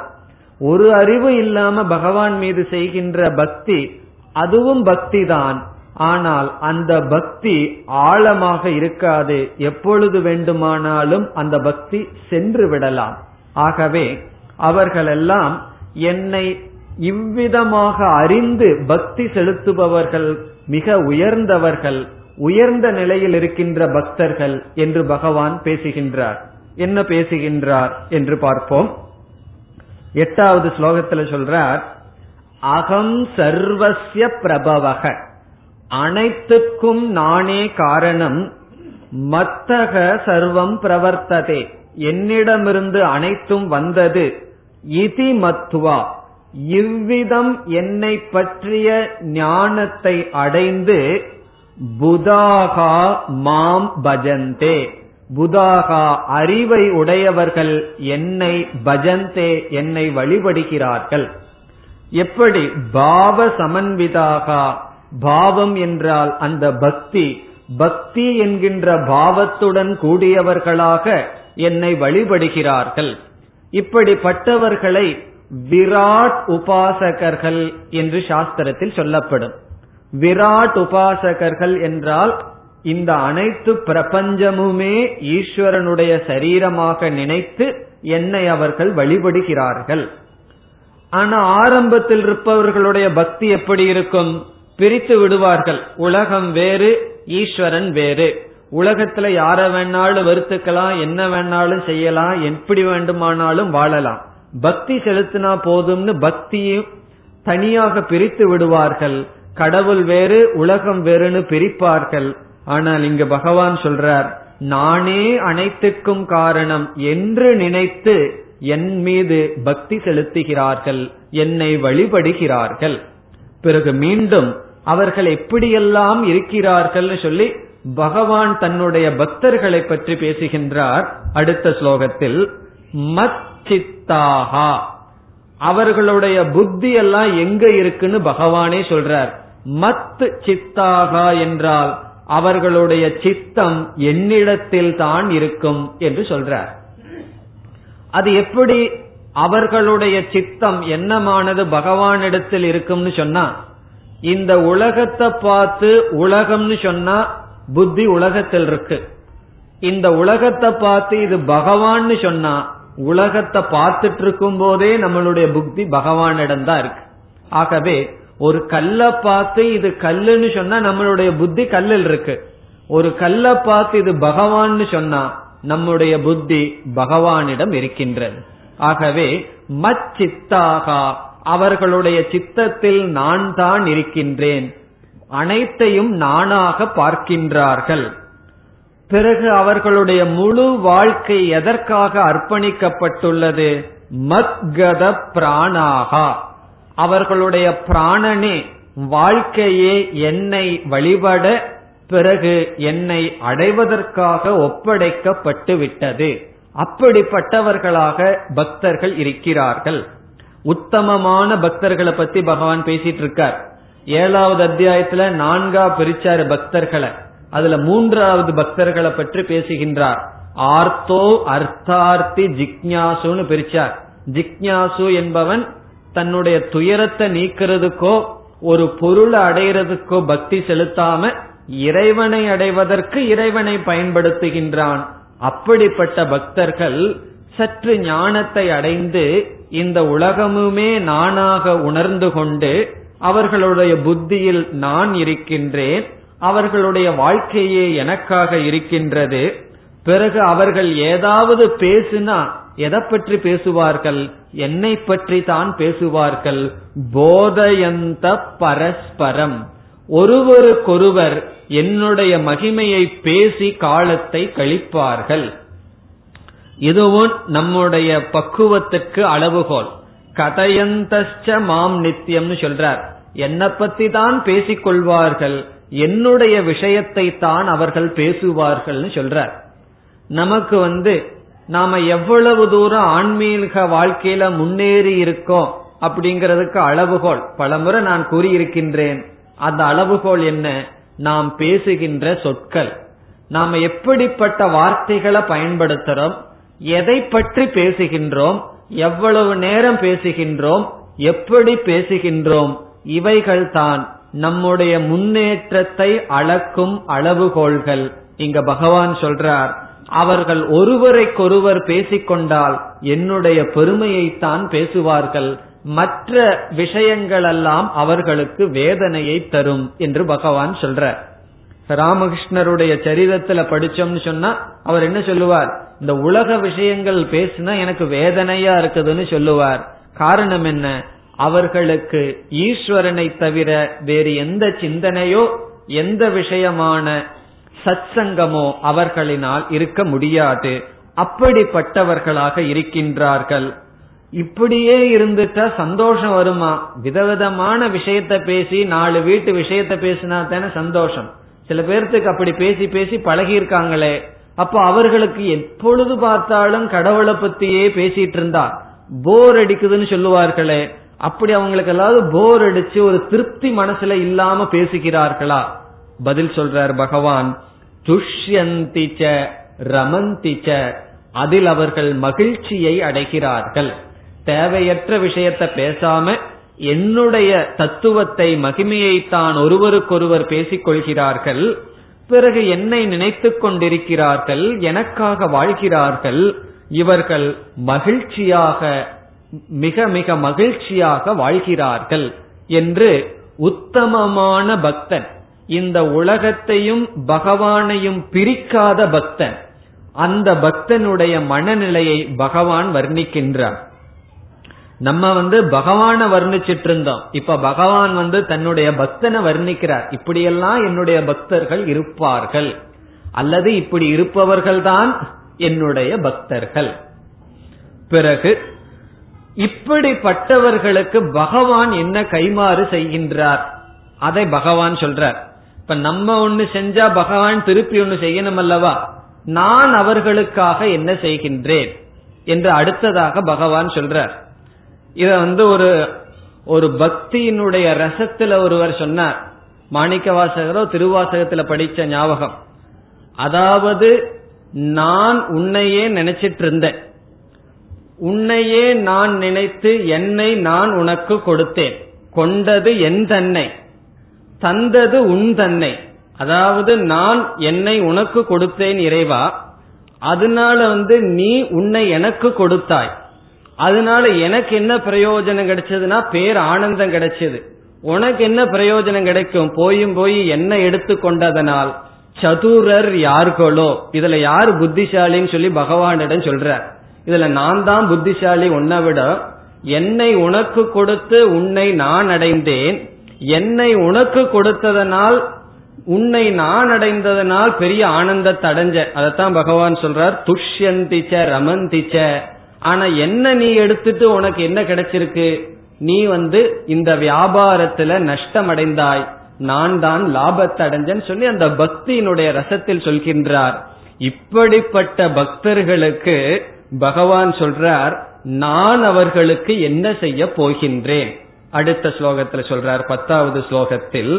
ஒரு அறிவு இல்லாம பகவான் மீது செய்கின்ற பக்தி அதுவும் பக்தி தான் ஆனால் அந்த பக்தி ஆழமாக இருக்காது. எப்பொழுது வேண்டுமானாலும் அந்த பக்தி சென்று விடலாம். ஆகவே அவர்களெல்லாம் என்னை இவ்விதமாக அறிந்து பக்தி செலுத்துபவர்கள் மிக உயர்ந்தவர்கள் உயர்ந்த நிலையில் இருக்கின்ற பக்தர்கள் என்று பகவான் பேசுகின்றார். என்ன பேசுகின்றார் என்று பார்ப்போம். எட்டாவது ஸ்லோகத்தில் சொல்றார் அகம் சர்வசிய பிரபவக. அனைத்துக்கும் நானே காரணம் மத்தக சர்வம் பிரவர்த்ததே. என்னிடமிருந்து அனைத்தும் வந்தது. இதி மத்துவா இவ்விதம் என்னை பற்றிய ஞானத்தை அடைந்து புதாகா மாம் பஜந்தே. புதாகா அறிவை உடையவர்கள் என்னை பஜந்தே என்னை வழிபடுகிறார்கள். எப்படி? பாவ சமன்விதாகா. பாவம் என்றால் அந்த பக்தி. பக்தி என்கின்ற பாவத்துடன் கூடியவர்களாக என்னை வழிபடுகிறார்கள். இப்படிப்பட்டவர்களை விராட் உபாசகர்கள் என்று சாஸ்திரத்தில் சொல்லப்படும். விராட் உபாசகர்கள் என்றால் இந்த அனைத்து பிரபஞ்சமுமே ஈஸ்வரனுடைய சரீரமாக நினைத்து என்னை அவர்கள் வழிபடுகிறார்கள். ஆனா ஆரம்பத்தில் இருப்பவர்களுடைய பக்தி எப்படி இருக்கும்? பிரித்து விடுவார்கள். உலகம் வேறு ஈஸ்வரன் வேறு. உலகத்துல யார வேணாலும் வருத்துக்கலாம் என்ன வேணாலும் செய்யலாம் எப்படி வேண்டுமானாலும் வாழலாம். பக்தி செலுத்தினா போதும்னு பக்தியும் தனியாக பிரித்து விடுவார்கள். கடவுள் வேறு உலகம் வேறுனு பிரிப்பார்கள். ஆனால் இங்கு பகவான் சொல்றார் நானே அனைத்துக்கும் காரணம் என்று நினைத்து என் மீது பக்தி செலுத்துகிறார்கள் என்னை வழிபடுகிறார்கள். பிறகு மீண்டும் அவர்கள் எப்படியெல்லாம் இருக்கிறார்கள் சொல்லி பகவான் தன்னுடைய பக்தர்களை பற்றி பேசுகின்றார் அடுத்த ஸ்லோகத்தில். மத் சித்தாகா அவர்களுடைய புத்தி எல்லாம் எங்க இருக்குன்னு பகவானே சொல்றார். மத் சித்தாகா என்றால் அவர்களுடைய சித்தம் என்னிடத்தில் தான் இருக்கும் என்று சொல்றார். அது எப்படி அவர்களுடைய சித்தம் என்னமானது பகவானிடத்தில் இருக்கும்னு சொன்னா இந்த உலகத்தை பார்த்து உலகம்னு சொன்னா புத்தி உலகத்தில் இருக்கு. இந்த உலகத்தை பார்த்து இது பகவான்னு சொன்னா உலகத்தை பார்த்துட்டு இருக்கும் போதே நம்மளுடைய புத்தி பகவானிடம் தான் இருக்கு. ஆகவே ஒரு கல்லை பார்த்து இது கல்லுன்னு சொன்னா நம்மளுடைய புத்தி கல்லில் இருக்கு. ஒரு கல்லை பார்த்து இது பகவான்னு சொன்னா நம்முடைய புத்தி பகவானிடம் இருக்கின்றது. ஆகவே மச்சித்தாகா அவர்களுடைய சித்தத்தில் நான் தான் இருக்கின்றேன். அனைத்தையும் நானாக பார்க்கின்றார்கள். பிறகு அவர்களுடைய முழு வாழ்க்கை எதற்காக அர்ப்பணிக்கப்பட்டுள்ளது? மத்கத பிராணாகா. அவர்களுடைய பிராணனே வாழ்க்கையே என்னை வழிபட பிறகு என்னை அடைவதற்காக ஒப்படைக்கப்பட்டு விட்டது அப்படிப்பட்டவர்களாக பக்தர்கள் இருக்கிறார்கள். உத்தமமான பக்தர்களை பத்தி பகவான் பேசிட்டு இருக்கார் ஏழாவது அத்தியாயத்துல நான்கா பிரிச்சாரு பக்தர்களை அதுல மூன்றாவது பக்தர்களை பற்றி பேசுகின்றார். ஆர்த்தோ அர்த்தார்த்தி ஜிக்ஞாசுன்னு பிரிச்சார். ஜிக்ஞாசு என்பவன் தன்னுடைய துயரத்தை நீக்கிறதுக்கோ ஒரு பொருளை அடைகிறதுக்கோ பக்தி செலுத்தாம இறைவனை அடைவதற்கு இறைவனை பயன்படுத்துகின்றான். அப்படிப்பட்ட பக்தர்கள் சற்று ஞானத்தை அடைந்து இந்த உலகமுமே நானாக உணர்ந்து கொண்டு அவர்களுடைய புத்தியில் நான் இருக்கின்றேன் அவர்களுடைய வாழ்க்கையே எனக்காக இருக்கின்றது. பிறகு அவர்கள் ஏதாவது பேசினா எதை பற்றி பேசுவார்கள்? என்னை பற்றி தான் பேசுவார்கள். போதயந்த பரஸ்பரம். ஒருவருக்கொருவர் என்னுடைய மகிமையை பேசி காலத்தை கழிப்பார்கள். இதுவும் நம்முடைய பக்குவத்துக்கு அளவுகோல். கதையந்தச்ச மாம் நித்தியம்னு சொல்றார். என்னை பத்தி தான் பேசிக் கொள்வார்கள் என்னுடைய விஷயத்தை தான் அவர்கள் பேசுவார்கள்னு சொல்றார். நமக்கு வந்து நாம எவ்வளவு தூரம் ஆன்மீக வாழ்க்கையில முன்னேறி இருக்கோம் அப்படிங்கிறதுக்கு அளவுகோல். பலமுறை நான் கூறியிருக்கின்றேன் அந்த அளவுகோல் என்ன? நாம் பேசுகின்ற சொற்கள். நாம எப்படிப்பட்ட வார்த்தைகளை பயன்படுத்துறோம்? எதை பற்றி பேசுகின்றோம்? எவ்வளவு நேரம் பேசுகின்றோம்? எப்படி பேசுகின்றோம்? இவைகள் தான் நம்முடைய முன்னேற்றத்தை அளக்கும் அளவுகோள்கள். இங்க பகவான் சொல்றார் அவர்கள் ஒருவரைக்கொருவர் பேசிக்கொண்டால் என்னுடைய பெருமையைத்தான் பேசுவார்கள். மற்ற விஷயங்களெல்லாம் அவர்களுக்கு வேதனையை தரும் என்று பகவான் சொல்றார். ராமகிருஷ்ணருடைய சரிதத்துல படிச்சோம்னு சொன்னா அவர் என்ன சொல்லுவார்? இந்த உலக விஷயங்கள் பேசினா எனக்கு வேதனையா இருக்குதுன்னு சொல்லுவார். காரணம் என்ன? அவர்களுக்கு ஈஸ்வரனை தவிர வேறு எந்த சிந்தனையோ எந்த விஷயமான சத்சங்கமோ அவர்களினால் இருக்க முடியாது. அப்படிப்பட்டவர்களாக இருக்கின்றார்கள். இப்படியே இருந்துட்டா சந்தோஷம் வருமா? விதவிதமான விஷயத்த பேசி நாலு வீட்டு விஷயத்த பேசினா தானே சந்தோஷம். சில பேர்த்துக்கு அப்படி பேசி பேசி பழகி இருக்காங்களே அப்போ அவர்களுக்கு எப்பொழுது பார்த்தாலும் கடவுளை பத்தியே பேசிட்டு இருந்தா. போர் அடிக்குதுன்னு சொல்லுவார்களே அப்படி அவங்களுக்கு ஏதாவது போர் அடிச்சு ஒரு திருப்தி மனசுல இல்லாம பேசுகிறார்களா? பதில் சொல்றார் பகவான் துஷ்யந்திச்ச ரமந்தி அதில் அவர்கள் மகிழ்ச்சியை அடைகிறார்கள். தேவையற்ற விஷயத்த பேசாம என்னுடைய தத்துவத்தை மகிமையை தான் ஒருவருக்கொருவர் பேசிக் கொள்கிறார்கள் பிறகு என்னை நினைத்துக் கொண்டிருக்கிறார்கள் எனக்காக வாழ்கிறார்கள் இவர்கள் மகிழ்ச்சியாக மிக மிக மகிழ்ச்சியாக வாழ்கிறார்கள் என்று உத்தமமான பக்தன் இந்த உலகத்தையும் பகவானையும் பிரிக்காத பக்தன் அந்த பக்தனுடைய மனநிலையை பகவான் வர்ணிக்கின்றார் நம்ம வந்து பகவான வர்ணிச்சிட்டு இருந்தோம் இப்ப பகவான் வந்து தன்னுடைய பக்தனை வர்ணிக்கிறார். இப்படியெல்லாம் என்னுடைய பக்தர்கள் இருப்பார்கள். அல்லது இப்படி இருப்பவர்கள் தான் என்னுடைய பக்தர்கள். பிறகு இப்படிப்பட்டவர்களுக்கு பகவான் என்ன கைமாறு செய்கின்றார்? அதை பகவான் சொல்றார். இப்ப நம்ம ஒண்ணு செஞ்சா பகவான் திருப்பி ஒண்ணு செய்யணும் அல்லவா நான் அவர்களுக்காக என்ன செய்கின்றேன்? என்று அடுத்ததாக பகவான் சொல்றார். இத வந்து ஒரு ஒரு பக்தியினுடைய ரசத்துல ஒருவர் சொன்னார். மாணிக்க வாசகரோ திருவாசகத்துல படிச்ச ஞாபகம். அதாவது நான் உன்னையே நினைச்சிட்டு இருந்தேன் உன்னையே நான் நினைத்து என்னை நான் உனக்கு கொடுத்தேன். கொண்டது என் தன்னை. தந்தது உன் தன்னை. அதாவது நான் என்னை உனக்கு கொடுத்தேன் இறைவா. அதனால வந்து நீ உன்னை எனக்கு கொடுத்தாய். அதனால எனக்கு என்ன பிரயோஜனம் கிடைச்சதுன்னா பேர் ஆனந்தம் கிடைச்சது. உனக்கு என்ன பிரயோஜனம் கிடைக்கும்? போயும் போய் என்ன எடுத்து கொண்டதனால் சதுரர் யார்களோ? இதுல யார் புத்திசாலின்னு சொல்லி பகவானிடம் சொல்றார். இதுல நான் தான் புத்திசாலி உன்னை விட என்னை உனக்கு கொடுத்து உன்னை நான் அடைந்தேன். என்னை உனக்கு கொடுத்ததனால் உன்னை நான் அடைந்ததனால் பெரிய ஆனந்தத்தை அடைஞ்ச அதைத்தான் பகவான் சொல்றார். துஷ்யந்திச்ச ரமந்திச்ச ஆனா என்ன நீ எடுத்துட்டு உனக்கு என்ன கிடைச்சிருக்கு? நீ வந்து இந்த வியாபாரத்துல நஷ்டம் அடைந்தாய் நான் தான் லாபத்தை அடைஞ்சேன்னு சொல்லி அந்த பக்தியினுடைய ரசத்தில் சொல்கின்றார். இப்படிப்பட்ட பக்தர்களுக்கு பகவான் சொல்றார் நான் அவர்களுக்கு என்ன செய்ய போகின்றேன்? அடுத்த ஸ்லோகத்தில் சொல்றார் பத்தாவது ஸ்லோகத்தில்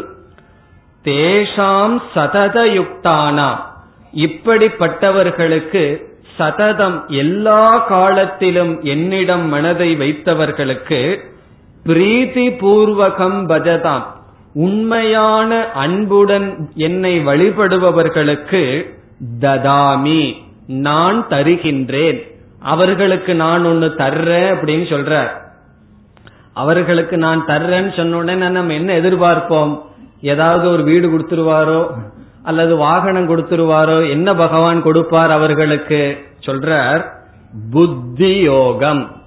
தேஷாம் சததயுக்தானாம். இப்படிப்பட்டவர்களுக்கு சததம் எல்லா காலத்திலும் என்னிடம் மனதை வைத்தவர்களுக்கு பிரீத்தி பூர்வகம் பஜதாம். உண்மையான அன்புடன் என்னை வழிபடுபவர்களுக்கு ததாமி நான் தருகின்றேன். அவர்களுக்கு நான் ஒன்னு தர்றேன் அப்படின்னு சொல்றார். அவர்களுக்கு நான் தர்றேன்னு சொன்ன உடனே நம்ம என்ன எதிர்பார்ப்போம்? ஏதாவது ஒரு வீடு கொடுத்துருவாரோ? அல்லது வாகனம் கொடுத்துருவாரோ என்ன பகவான் கொடுப்பார் அவர்களுக்கு? சொல்றார் புத்தி யோகம்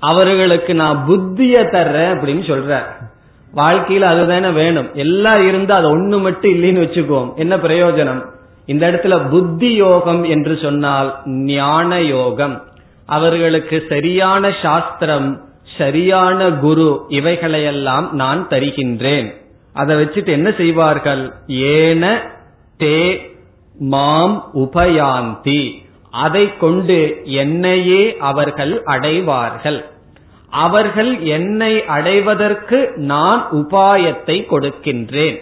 அவர்களுக்கு நான் புத்திய தர்றேன் அப்படின்னு சொல்ற வாழ்க்கையில அதுதானே வேணும். எல்லாம் இருந்தா அது ஒண்ணு மட்டும் இல்லைன்னு வச்சுக்குவோம். என்ன பிரயோஜனம்? இந்த இடத்துல புத்தி யோகம் என்று சொன்னால் ஞான யோகம் அவர்களுக்கு சரியான சாஸ்திரம் சரியான குரு இவைகளையெல்லாம் நான் தருகின்றேன். அதை வச்சுட்டு என்ன செய்வார்கள்? ஏன தே மாம் உபயாந்தி. அதை கொண்டு என்னையே அவர்கள் அடைவார்கள். அவர்கள் என்னை அடைவதற்கு நான் உபாயத்தை கொடுக்கின்றேன்.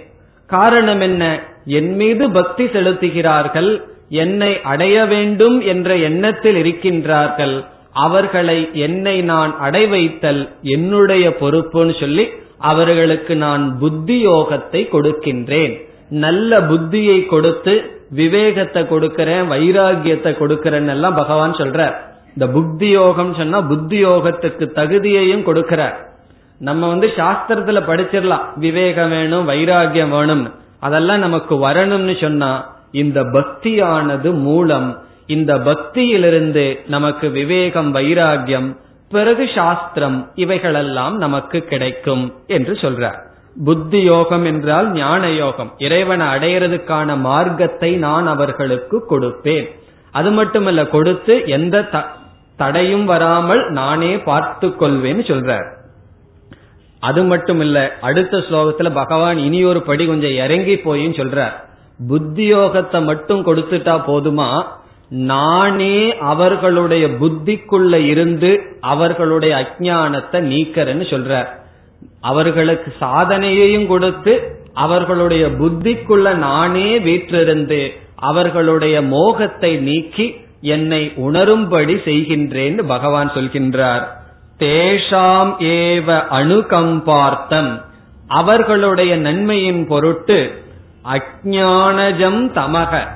காரணம் என்ன? என் மீது பக்தி செலுத்துகிறார்கள். என்னை அடைய வேண்டும் என்ற எண்ணத்தில் இருக்கின்றார்கள். அவர்களை என்னை நான் அடை வைத்தல் என்னுடைய பொறுப்புன்னு சொல்லி அவர்களுக்கு நான் புத்தி யோகத்தை கொடுக்கின்றேன். நல்ல புத்தியை கொடுத்து விவேகத்தை கொடுக்கறேன் வைராகியத்தை கொடுக்கறேன்னு எல்லாம் பகவான் சொல்ற இந்த புத்தி யோகம் சொன்னா புத்தி யோகத்துக்கு தகுதியையும் கொடுக்கிறார். நம்ம வந்து சாஸ்திரத்துல படிச்சிடலாம். விவேகம் வேணும் வைராகியம் வேணும் அதெல்லாம் நமக்கு வரணும்னு சொன்னா இந்த பக்தியானது மூலம் இந்த பக்தியிலிருந்து நமக்கு விவேகம் வைராகியம் பிறகு சாஸ்திரம் இவைகளெல்லாம் நமக்கு கிடைக்கும் என்று சொல்றார். புத்தி யோகம் என்றால் ஞான யோகம் இறைவனை அடையிறதுக்கான மார்க்கத்தை நான் அவர்களுக்கு கொடுப்பேன். அது மட்டுமல்ல கொடுத்து எந்த தடையும் வராமல் நானே பார்த்து கொள்வேன்னு சொல்றார். அது மட்டுமில்ல அடுத்த ஸ்லோகத்துல பகவான் இனி ஒரு படி கொஞ்சம் இறங்கி போயும் சொல்றார். புத்தி யோகத்தை மட்டும் கொடுத்துட்டா போதுமா? நானே அவர்களுடைய புத்திக்குள்ள இருந்து அவர்களுடைய அஜானத்தை நீக்கிறேன்னு சொல்றார். அவர்களுக்கு சாதனையையும் கொடுத்து அவர்களுடைய புத்திக்குள்ள நானே வீற்றிருந்து அவர்களுடைய மோகத்தை நீக்கி என்னை உணரும்படி செய்கின்றேன் பகவான் சொல்கின்றார். தேஷாம் ஏவ அணுகம்பார்த்தம். அவர்களுடைய நன்மையின் பொருட்டு அஜானஜம் தமக.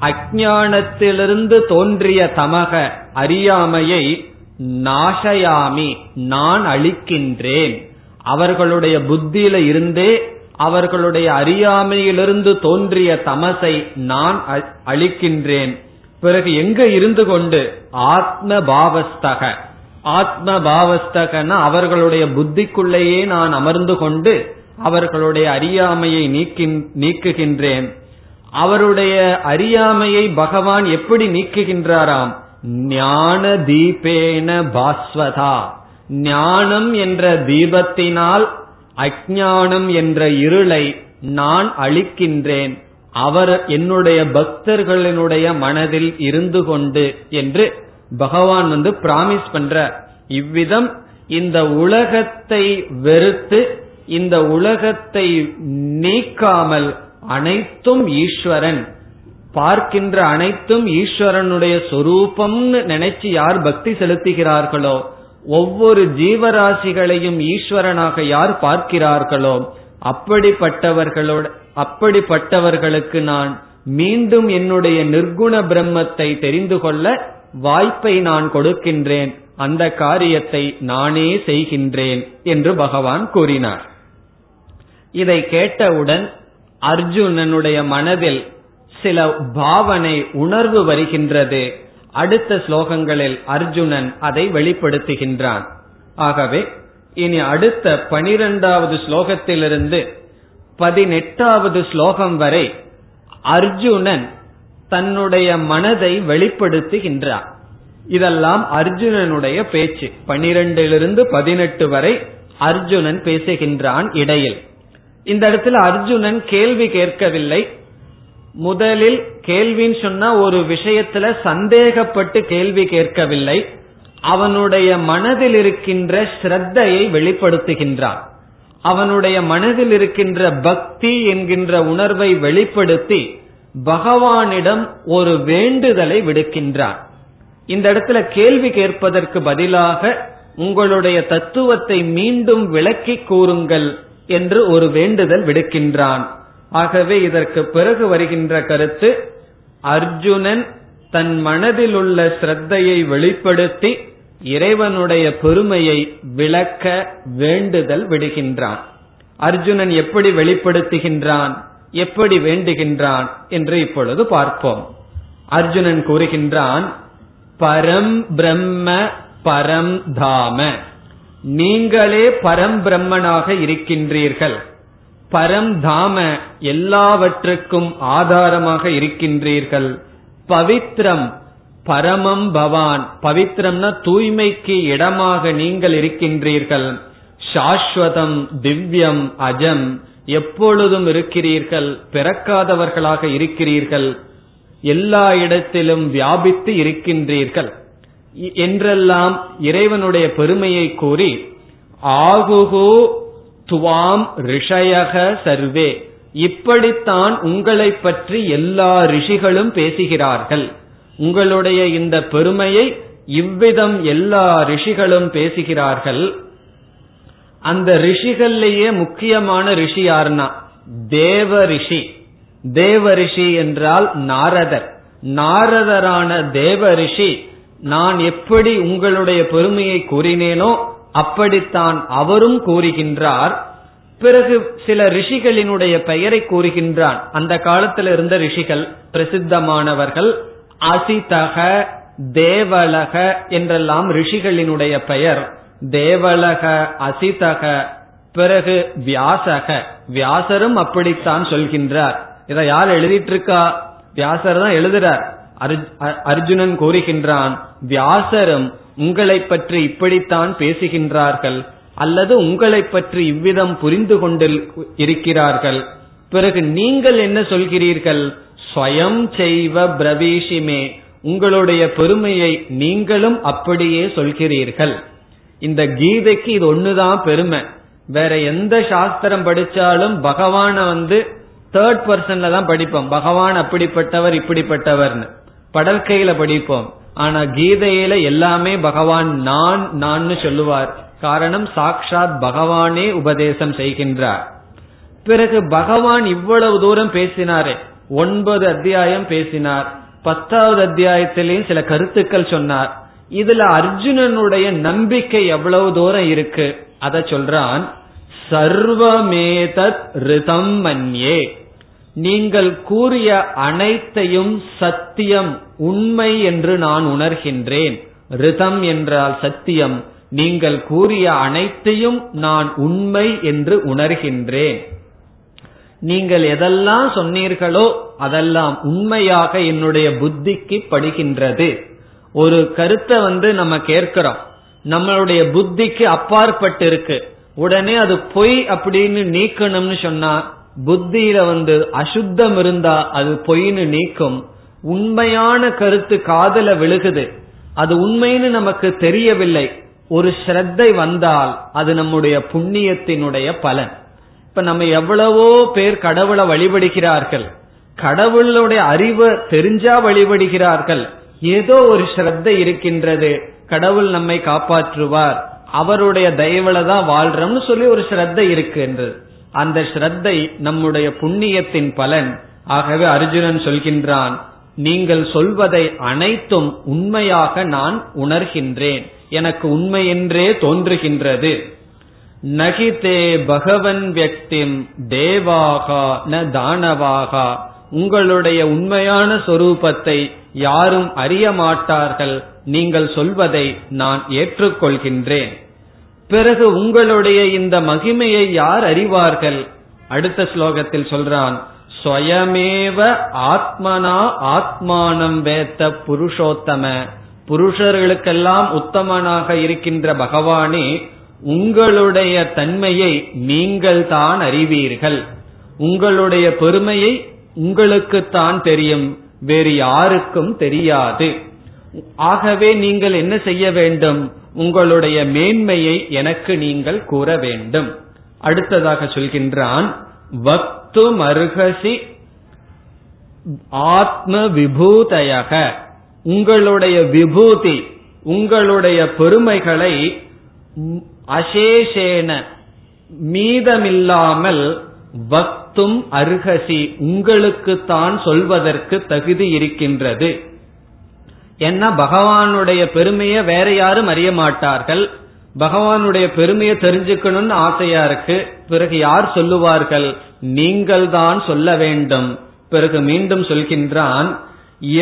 அஜானத்திலிருந்து தோன்றிய தமக அறியாமையை நாசயாமி நான் அழிக்கின்றேன். அவர்களுடைய புத்தியில இருந்தே அவர்களுடைய அறியாமையிலிருந்து தோன்றிய தமசை நான் அழிக்கின்றேன் பிறகு எங்க இருந்து கொண்டு? ஆத்ம பாவஸ்தக ஆத்ம பாவஸ்தகன அவர்களுடைய புத்திக்குள்ளேயே நான் அமர்ந்து கொண்டு அவர்களுடைய அறியாமையை நீக்குகின்றேன். அவருடைய அறியாமையை பகவான் எப்படி நீக்குகின்றாராம்? ஞான தீபேன பாஸ்வதா. ஞானம் என்ற தீபத்தினால் அஜானம் என்ற இருளை நான் அழிக்கின்றேன் அவர் என்னுடைய பக்தர்களினுடைய மனதில் இருந்து கொண்டு என்று பகவான் வந்து பிராமிஸ் பண்ற இவ்விதம் இந்த உலகத்தை வெறுத்து இந்த உலகத்தை நீக்காமல் அனைத்தும் ஈஸ்வரன். பார்க்கின்ற அனைத்தும் ஈஸ்வரனுடைய சொரூபம்னு நினைச்சு யார் பக்தி செலுத்துகிறார்களோ ஒவ்வொரு ஜீவராசிகளையும் ஈஸ்வரனாக யார் பார்க்கிறார்களோ அப்படிப்பட்டவர்களோட அப்படிப்பட்டவர்களுக்கு நான் மீண்டும் என்னுடைய நிர்குண பிரம்மத்தை தெரிந்து கொள்ள வாய்ப்பை நான் கொடுக்கின்றேன். அந்த காரியத்தை நானே செய்கின்றேன் என்று பகவான் கூறினார். இதை கேட்டவுடன் அர்ஜுனனுடைய மனதில் சில பாவனை உணர்வு வருகின்றது. அடுத்த ஸ்லோகங்களில் அர்ஜுனன் அதை வெளிப்படுத்துகின்றான். ஆகவே இனி அடுத்த பனிரெண்டாவது ஸ்லோகத்திலிருந்து பதினெட்டாவது ஸ்லோகம் வரை அர்ஜுனன் தன்னுடைய மனதை வெளிப்படுத்துகின்றான். இதெல்லாம் அர்ஜுனனுடைய பேச்சு. பனிரெண்டிலிருந்து பதினெட்டு வரை அர்ஜுனன் பேசுகின்றான் இடையில். இந்த இடத்துல அர்ஜுனன் கேள்வி கேட்கவில்லை. முதலில் கேள்வின்னு சொன்னா ஒரு விஷயத்துல சந்தேகப்பட்டு கேள்வி கேட்கவில்லை. அவனுடைய மனதில் இருக்கின்ற ஸ்ரத்தையை வெளிப்படுத்துகின்றான். அவனுடைய மனதில் இருக்கின்ற பக்தி என்கின்ற உணர்வை வெளிப்படுத்தி பகவானிடம் ஒரு வேண்டுதலை விடுக்கின்றான். இந்த இடத்துல கேள்வி கேட்பதற்கு பதிலாக உங்களுடைய தத்துவத்தை மீண்டும் விளக்கி கூறுங்கள் என்று ஒரு வேண்டுதல் விடுக்கின்றான். ஆகவே இதற்கு பிறகு வருகின்ற கருத்து அர்ஜுனன் தன் மனதில் உள்ள ஸ்ரத்தையை வெளிப்படுத்தி இறைவனுடைய பெருமையை விளக்க வேண்டுதல் விடுகின்றான். அர்ஜுனன் எப்படி வெளிப்படுத்துகின்றான் எப்படி வேண்டுகின்றான் என்று இப்பொழுது பார்ப்போம். அர்ஜுனன் கூறுகின்றான் பரம் பிரம்ம பரம் தாம. நீங்களே பரம் பிரம்மனாக இருக்கின்றீர்கள். பரம் தாம எல்லாவற்றுக்கும் ஆதாரமாக இருக்கின்றீர்கள். பவித்ரம் பரமம் பவான். பவித்ரம்னா தூய்மைக்கு இடமாக நீங்கள் இருக்கின்றீர்கள். சாஸ்வதம் திவ்யம் அஜம் எப்பொழுதும் இருக்கிறீர்கள். பிறக்காதவர்களாக இருக்கிறீர்கள். எல்லா இடத்திலும் வியாபித்து இருக்கின்றீர்கள். என்றெல்லாம் இறைவனுடைய பெருமையை கூறி ஆகுகு துவாம் ரிஷயக சர்வே. இப்படித்தான் உங்களை பற்றி எல்லா ரிஷிகளும் பேசுகிறார்கள். உங்களுடைய இந்த பெருமையை இவ்விதம் எல்லா ரிஷிகளும் பேசுகிறார்கள். அந்த ரிஷிகள்லேயே முக்கியமான ரிஷி யாருன்னா? தேவ ரிஷி. தேவ ரிஷி என்றால் நாரதர். நாரதரான தேவ ரிஷி நான் எப்படி உங்களுடைய பெருமையை கூறினேனோ அப்படித்தான் அவரும் கூறுகின்றார். பிறகு சில ரிஷிகளினுடைய பெயரை கூறுகின்றான். அந்த காலத்தில் இருந்த ரிஷிகள் பிரசித்தமானவர்கள் அசிதக தேவலக என்றெல்லாம் ரிஷிகளினுடைய பெயர். தேவலக அசிதக பிறகு வியாசக. வியாசரும் அப்படித்தான் சொல்கின்றார். இதை யார் எழுதிட்டு இருக்கா வியாசர் தான் எழுதுறார். அர்ஜுனன் கூறுகின்றான் வியாசரும் உங்களை பற்றி இப்படித்தான் பேசுகின்றார்கள் அல்லது உங்களை பற்றி இவ்விதம் புரிந்து கொண்டு இருக்கிறார்கள். பிறகு நீங்கள் என்ன சொல்கிறீர்கள்? ஸ்வயம் செய்வ பிரவீஷிமே உங்களுடைய பெருமையை நீங்களும் அப்படியே சொல்கிறீர்கள். இந்த கீதைக்கு இது ஒண்ணுதான் பெருமை. வேற எந்த சாஸ்திரம் படிச்சாலும் பகவான வந்து தேர்ட் பர்சன்ல தான் படிப்போம். பகவான் அப்படிப்பட்டவர் இப்படிப்பட்டவர்னு. படற்கையில படிப்போம். ஆனா கீதையில எல்லாமே பகவான் நான் நான் சொல்லுவார். காரணம் சாக்ஷாத் பகவானே உபதேசம் செய்கின்றார். பிறகு பகவான் இவ்வளவு தூரம் பேசினாரே. ஒன்பது அத்தியாயம் பேசினார். பத்தாவது அத்தியாயத்திலேயும் சில கருத்துக்கள் சொன்னார். இதுல அர்ஜுனனுடைய நம்பிக்கை எவ்வளவு தூரம் இருக்கு? அத சொல்றான் சர்வமேதத் ரிதம் மன்யே. நீங்கள் கூறிய அனைத்தையும் சத்தியம் உண்மை என்று நான் உணர்கின்றேன். ரிதம் என்றால் சத்தியம். நீங்கள் கூறிய அனைத்தையும் நான் உண்மை என்று உணர்கின்றேன். நீங்கள் எதெல்லாம் சொன்னீர்களோ அதெல்லாம் உண்மையாக என்னுடைய புத்திக்கு படுகின்றது. ஒரு கருத்தை வந்து நம்ம கேட்கிறோம். நம்மளுடைய புத்திக்கு அப்பாற்பட்டு இருக்கு உடனே அது பொய் அப்படின்னு நீக்கணும்னு சொன்னா புத்தியில வந்து அசுத்தம் இருந்தா அது பொய்னு நீக்கும். உண்மையான கருத்து காதல விழுகுது. அது உண்மைன்னு நமக்கு தெரியவில்லை. ஒரு ஸ்ரத்தை வந்தால் அது நம்முடைய புண்ணியத்தினுடைய பலன். இப்ப நம்ம எவ்வளவோ பேர் கடவுளை வழிபடுகிறார்கள். கடவுளுடைய அறிவு தெரிஞ்சா வழிபடுகிறார்கள். ஏதோ ஒரு ஸ்ரத்தை இருக்கின்றது. கடவுள் நம்மை காப்பாற்றுவார். அவருடைய தயவுல தான் வாழ்றோம்னு சொல்லி ஒரு ஸ்ரத்தை இருக்கின்றது அந்த ஸ்ரத்தை நம்முடைய புண்ணியத்தின் பலன். ஆகவே அர்ஜுனன் சொல்கின்றான் நீங்கள் சொல்வதை அனைத்தும் உண்மையாக நான் உணர்கின்றேன். எனக்கு உண்மை என்றே தோன்றுகின்றது. நகிதே பகவன் வியக்திம் தேவாகா ந தானவாகா. உங்களுடைய உண்மையான சொரூபத்தை யாரும் அறிய மாட்டார்கள். நீங்கள் சொல்வதை நான் ஏற்றுக்கொள்கின்றேன். பிறகு உங்களுடைய இந்த மகிமையை யார் அறிவார்கள்? அடுத்த ஸ்லோகத்தில் சொல்றான் ஸ்வயமேவ ஆத்மனா ஆத்மானம் வேத்த புருஷோத்தம. புருஷர்களுக்கெல்லாம் உத்தமனாக இருக்கின்ற பகவானே உங்களுடைய தன்மையை நீங்கள் தான் அறிவீர்கள். உங்களுடைய பெருமையை உங்களுக்குத்தான் தெரியும் வேறு யாருக்கும் தெரியாது. ஆகவே நீங்கள் என்ன செய்ய வேண்டும்? உங்களுடைய மேன்மையை எனக்கு நீங்கள் கூற வேண்டும். அடுத்ததாக சொல்கின்றான் வக்து மருகசி ஆத்ம விபூதையக உங்களுடைய விபூதி உங்களுடைய பெருமைகளை அசேஷேன மீதமில்லாமல் வக்தும் அருகசி உங்களுக்கு தான் சொல்வதற்கு தகுதி இருக்கின்றது. என்ன பகவானுடைய பெருமையை வேற யாரும் அறிய மாட்டார்கள்? பகவானுடைய பெருமையை தெரிஞ்சுக்கணும்னு ஆசையா இருக்கு. பிறகு யார் சொல்லுவார்கள்? நீங்கள் தான் சொல்ல வேண்டும். பிறகு மீண்டும் சொல்கின்றான்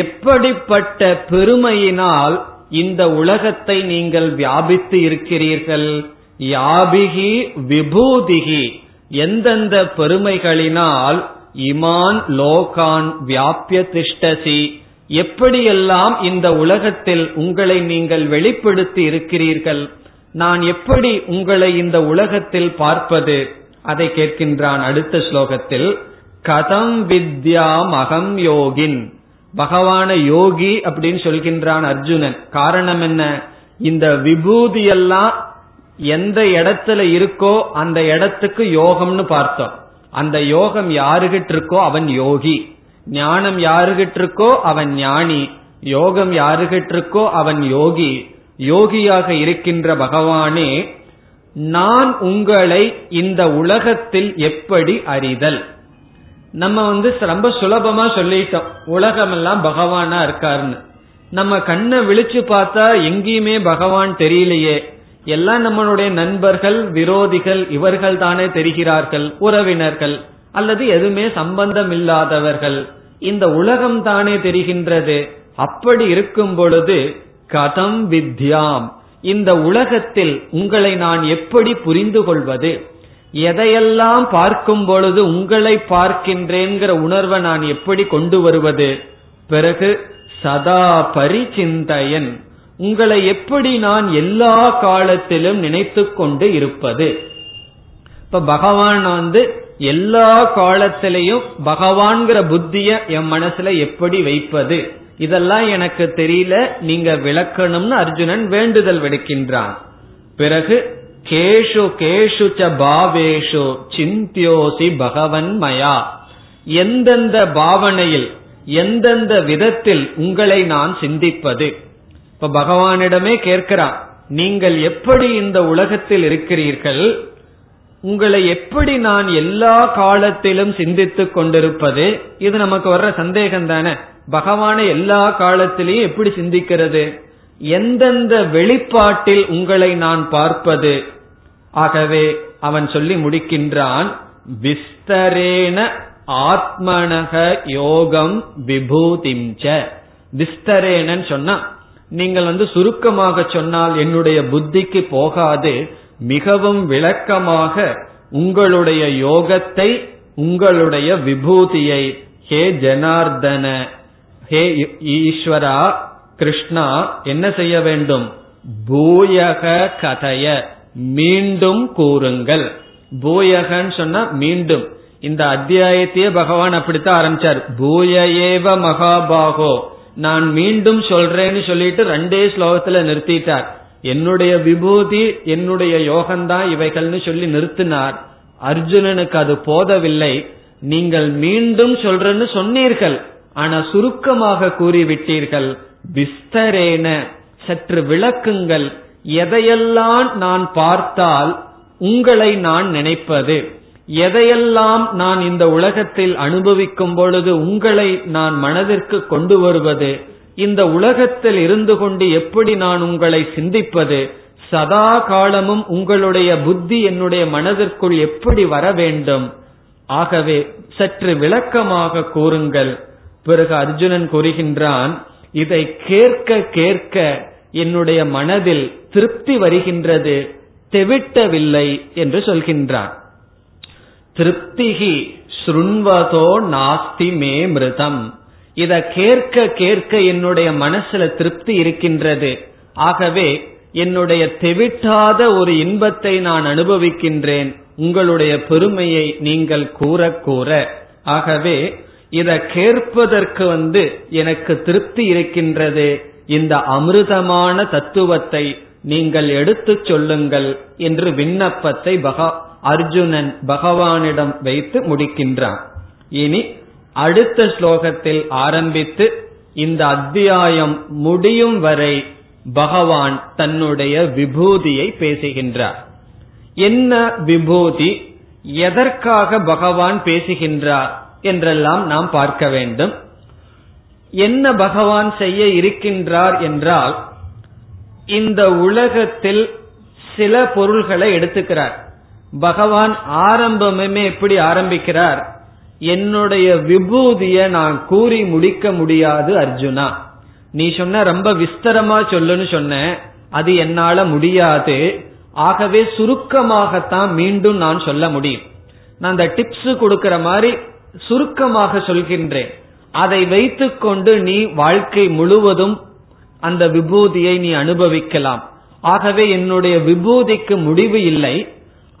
எப்படிப்பட்ட பெருமையினால் இந்த உலகத்தை நீங்கள் வியாபித்து இருக்கிறீர்கள்? யாபிகி விபூதிகி. எந்தெந்த பெருமைகளினால் இமான் லோகான் வியாபிய திஷ்டசி எப்படியெல்லாம் இந்த உலகத்தில் உங்களை நீங்கள் வெளிப்படுத்தி இருக்கிறீர்கள்? நான் எப்படி உங்களை இந்த உலகத்தில் பார்ப்பது? அதை கேட்கின்றான் அடுத்த ஸ்லோகத்தில் கதம் வித்யாம் அகம் யோகின். பகவான யோகி அப்படின்னு சொல்கின்றான் அர்ஜுனன். காரணம் என்ன? இந்த விபூதியெல்லாம் எந்த இடத்துல இருக்கோ அந்த இடத்துக்கு யோகம்னு பார்த்தோம். அந்த யோகம் யாருகிட்ட இருக்கோ அவன் யோகி. ஞானம் யாருகிட்ட இருக்கோ அவன் ஞானி. யோகம் யாருகிட்ட இருக்கோ அவன் யோகி. யோகியாக இருக்கின்ற பகவானே நான் உங்களை இந்த உலகத்தில் எப்படி அறிதல்? நம்ம வந்து ரொம்ப சுலபமா சொல்லிட்டோம். உலகம் எல்லாம் பகவானா இருக்காருன்னு. நம்ம கண்ணை விழிச்சு பார்த்தா எங்கேயுமே பகவான் தெரியலையே. எல்லாம் நம்மளுடைய நண்பர்கள் விரோதிகள் இவர்கள் தானே தெரிகிறார்கள் உறவினர்கள். அல்லது எதுவுமே சம்பந்தம் இல்லாதவர்கள் இந்த உலகம் தானே தெரிகின்றது. அப்படி இருக்கும் பொழுது கதம் வித்யாம். இந்த உலகத்தில் உங்களை நான் எப்படி புரிந்து கொள்வது? எதையெல்லாம் பார்க்கும் பொழுது உங்களை பார்க்கின்றேங்கிற உணர்வை நான் எப்படி கொண்டு வருவது? பிறகு சதா பரிசிந்தையன் உங்களை எப்படி நான் எல்லா காலத்திலும் நினைத்து கொண்டு இருப்பது? இப்ப பகவான் வந்து எல்லா காலத்திலையும் பகவான்கிற புத்திய என் மனசுல எப்படி வைப்பது? இதெல்லாம் எனக்கு தெரியல நீங்க விளக்கணும்னு அர்ஜுனன் வேண்டுதல் விடுக்கின்றான். பிறகு கேஷு கேஷு ச பாவேஷு சிந்தியோசி பகவன் மயா எந்தெந்த பாவனையில் எந்தெந்த விதத்தில் உங்களை நான் சிந்திப்பது? இப்ப பகவானிடமே கேட்கிறான் நீங்கள் எப்படி இந்த உலகத்தில் இருக்கிறீர்கள்? உங்களை எப்படி நான் எல்லா காலத்திலும் சிந்தித்துக் கொண்டிருப்பது? இது நமக்கு வர்ற சந்தேகம் தானே. பகவானை எல்லா காலத்திலையும் எப்படி சிந்திக்கிறது? எந்தெந்த வெளிப்பாட்டில் உங்களை நான் பார்ப்பது? ஆகவே அவன் சொல்லி முடிக்கின்றான் விஸ்தரேன ஆத்மனக யோகம் விபூதிஞ்ச விஸ்தரேனன்னு சொன்னா நீங்கள் வந்து சுருக்கமாக சொன்னால் என்னுடைய புத்திக்கு போகாது மிகவும் விளக்கமாக உங்களுடைய யோகத்தை உங்களுடைய விபூதியை ஹே ஜனார்தன ஹே ஈஸ்வரா கிருஷ்ணா என்ன செய்ய வேண்டும்? பூயக கதைய மீண்டும் கூறுங்கள். பூயகன்னு சொன்னா மீண்டும். இந்த அத்தியாயத்தையே பகவான் அப்படித்தான் ஆரம்பிச்சார். பூய ஏவ மகாபாகோ. நான் மீண்டும் சொல்றேன்னு சொல்லிட்டு ரெண்டே ஸ்லோகத்துல நிறுத்திட்டார். என்னுடைய விபூதி என்னுடைய யோகம்தான் இவைகள்னு சொல்லி நிறுத்தினார். அர்ஜுனனுக்கு அது போதவில்லை. நீங்கள் மீண்டும் சொல்றேன்னு சொன்னீர்கள். ஆனா சுருக்கமாக கூறிவிட்டீர்கள். விஸ்தரேன சற்று விளக்குங்கள். எதையெல்லாம் நான் பார்த்தால் உங்களை நான் நினைப்பது. எதையெல்லாம் நான் இந்த உலகத்தில் அனுபவிக்கும் பொழுது உங்களை நான் மனதிற்கு கொண்டு வருவது. இந்த உலகத்தில் இருந்து கொண்டு எப்படி நான் உங்களை சிந்திப்பது? சதா காலமும் உங்களுடைய புத்தி என்னுடைய மனதிற்குள் எப்படி வர வேண்டும்? ஆகவே சற்று விளக்கமாக கூறுங்கள். பிறகு அர்ஜுனன் கூறுகின்றான் இதை கேட்க கேட்க என்னுடைய மனதில் திருப்தி வருகின்றது. தெவிட்டவில்லை என்று சொல்கின்றான். திருப்திகி ஸ்ருண்வதோ நாஸ்தி மே மிருதம். இத கேட்க கேட்க என்னுடைய மனசுல திருப்தி இருக்கின்றது. ஆகவே என்னுடைய தெவிட்டாத ஒரு இன்பத்தை நான் அனுபவிக்கின்றேன். உங்களுடைய பெருமையை நீங்கள் கூற கூற. ஆகவே இத கேட்பதற்கு வந்து எனக்கு திருப்தி இருக்கின்றது. இந்த அமிர்தமான தத்துவத்தை நீங்கள் எடுத்துச் சொல்லுங்கள் என்று விண்ணப்பத்தை பகா அர்ஜுனன் பகவானிடம் வைத்து முடிக்கின்றான். இனி அடுத்த ஸ்லோகத்தில் ஆரம்பித்து இந்த அத்தியாயம் முடியும் வரை பகவான் தன்னுடைய விபூதியை பேசுகின்றார். என்ன விபூதி? எதற்காக பகவான் பேசுகின்றார் என்றெல்லாம் நாம் பார்க்க வேண்டும். என்ன பகவான் செய்ய இருக்கின்றார் என்றால் இந்த உலகத்தில் சில பொருள்களை எடுத்துக்கிறார். பகவான் ஆரம்பமுமே எப்படி ஆரம்பிக்கிறார்? என்னுடைய விபூதிய நான் கூறி முடிக்க முடியாது அர்ஜுனா. நீ சொன்ன ரொம்ப விஸ்தரமா சொல்லுன்னு சொன்ன அது என்னால முடியாது. ஆகவே சுருக்கமாகத்தான் மீண்டும் நான் சொல்ல முடியும். நான் அந்த டிப்ஸ் கொடுக்கிற மாதிரி சுருக்கமாக சொல்கின்றேன். அதை வைத்துக்கொண்டு நீ வாழ்க்கை முழுவதும் அந்த விபூதியை நீ அனுபவிக்கலாம். ஆகவே என்னுடைய விபூதிக்கு முடிவு இல்லை.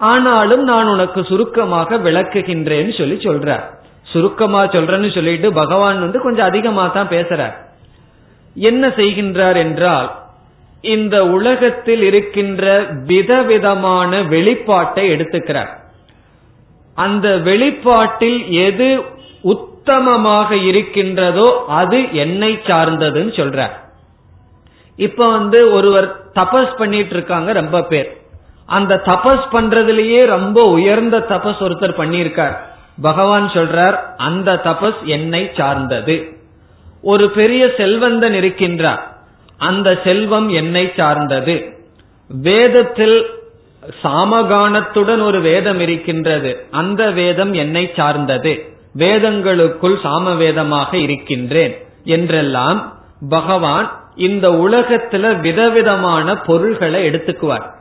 ஆனாலும் நான் உனக்கு சுருக்கமாக விளக்குகின்றேன்னு சொல்லி சொல்றார். சுருக்கமா சொல்றேன்னு சொல்லிட்டு பகவான் வந்து கொஞ்சம் அதிகமா தான் பேசுறார். என்ன செய்கின்றார் என்றால் இந்த உலகத்தில் இருக்கின்ற விதவிதமான வெளிப்பாட்டை எடுத்துக்கிறார். அந்த வெளிப்பாட்டில் எது உத்தமமாக இருக்கின்றதோ அது என்னை சார்ந்ததுன்னு சொல்றார். இப்ப வந்து ஒருவர் தபஸ் பண்ணிட்டு இருக்காங்க ரொம்ப பேர். அந்த தபஸ் பண்றதுலயே ரொம்ப உயர்ந்த தபஸ் ஒருத்தர் பண்ணியிருக்கார். பகவான் சொல்றார் அந்த தபஸ் என்னை சார்ந்தது. ஒரு பெரிய செல்வந்தன் இருக்கின்றார். அந்த செல்வம் என்னை சார்ந்தது. வேதத்தில் சாமகானத்துடன் ஒரு வேதம் இருக்கின்றது. அந்த வேதம் என்னை சார்ந்தது. வேதங்களுக்குள் சாம வேதமாக இருக்கின்றேன் என்றெல்லாம் பகவான் இந்த உலகத்துல விதவிதமான பொருள்களை எடுத்துக்குவார்.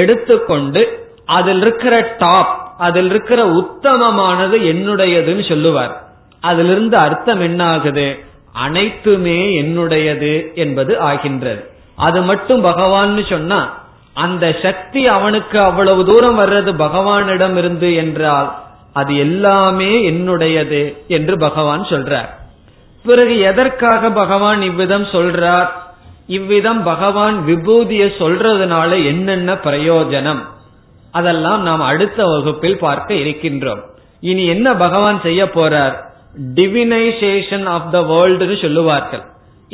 எடுத்துக்கொண்டு அதில் இருக்கிற டாப் அதில் இருக்கிற உத்தமமானது என்னுடையதுன்னு சொல்லுவார். அதிலிருந்து அர்த்தம் என்ன ஆகுது அனைத்துமே என்னுடையது என்பது ஆகின்றது. அது மட்டும் பகவான்னு சொன்னா அந்த சக்தி அவனுக்கு அவ்வளவு தூரம் வர்றது பகவானிடம் இருந்து என்றால் அது எல்லாமே என்னுடையது என்று பகவான் சொல்றார். பிறகு எதற்காக பகவான் இவ்விதம் சொல்றார்? இவ்விதம் பகவான் விபூதியை சொல்றதுனால என்னென்ன பிரயோஜனம்? அதெல்லாம் நாம் அடுத்த வகுப்பில் பார்க்க இருக்கின்றோம். இனி என்ன பகவான் செய்ய போறார்? டிவினைசேஷன் ஆஃப் த வேர்ல்டுன்னு சொல்லுவார்கள்.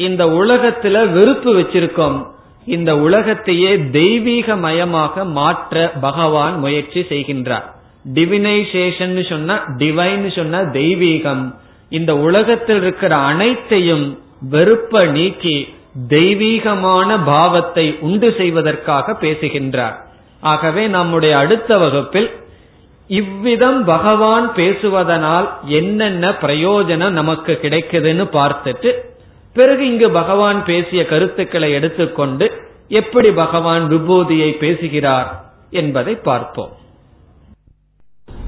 இந்த உலகத்துல வெறுப்பு வச்சிருக்கோம். இந்த உலகத்தையே தெய்வீக மயமாக மாற்ற பகவான் முயற்சி செய்கின்றார். டிவினைசேஷன் சொன்னா டிவைன் சொன்னா தெய்வீகம். இந்த உலகத்தில் இருக்கிற அனைத்தையும் வெறுப்ப நீக்கி தெய்வீகமான பாவத்தை உண்டு செய்வதற்காக பேசுகின்றார். ஆகவே நம்முடைய அடுத்த வகுப்பில் இவ்விதம் பகவான் பேசுவதனால் என்னென்ன பிரயோஜனம் நமக்கு கிடைக்குதுன்னு பார்த்துட்டு பிறகு இங்கு பகவான் பேசிய கருத்துக்களை எடுத்துக்கொண்டு எப்படி பகவான் விபூதியை பேசுகிறார் என்பதை பார்ப்போம்.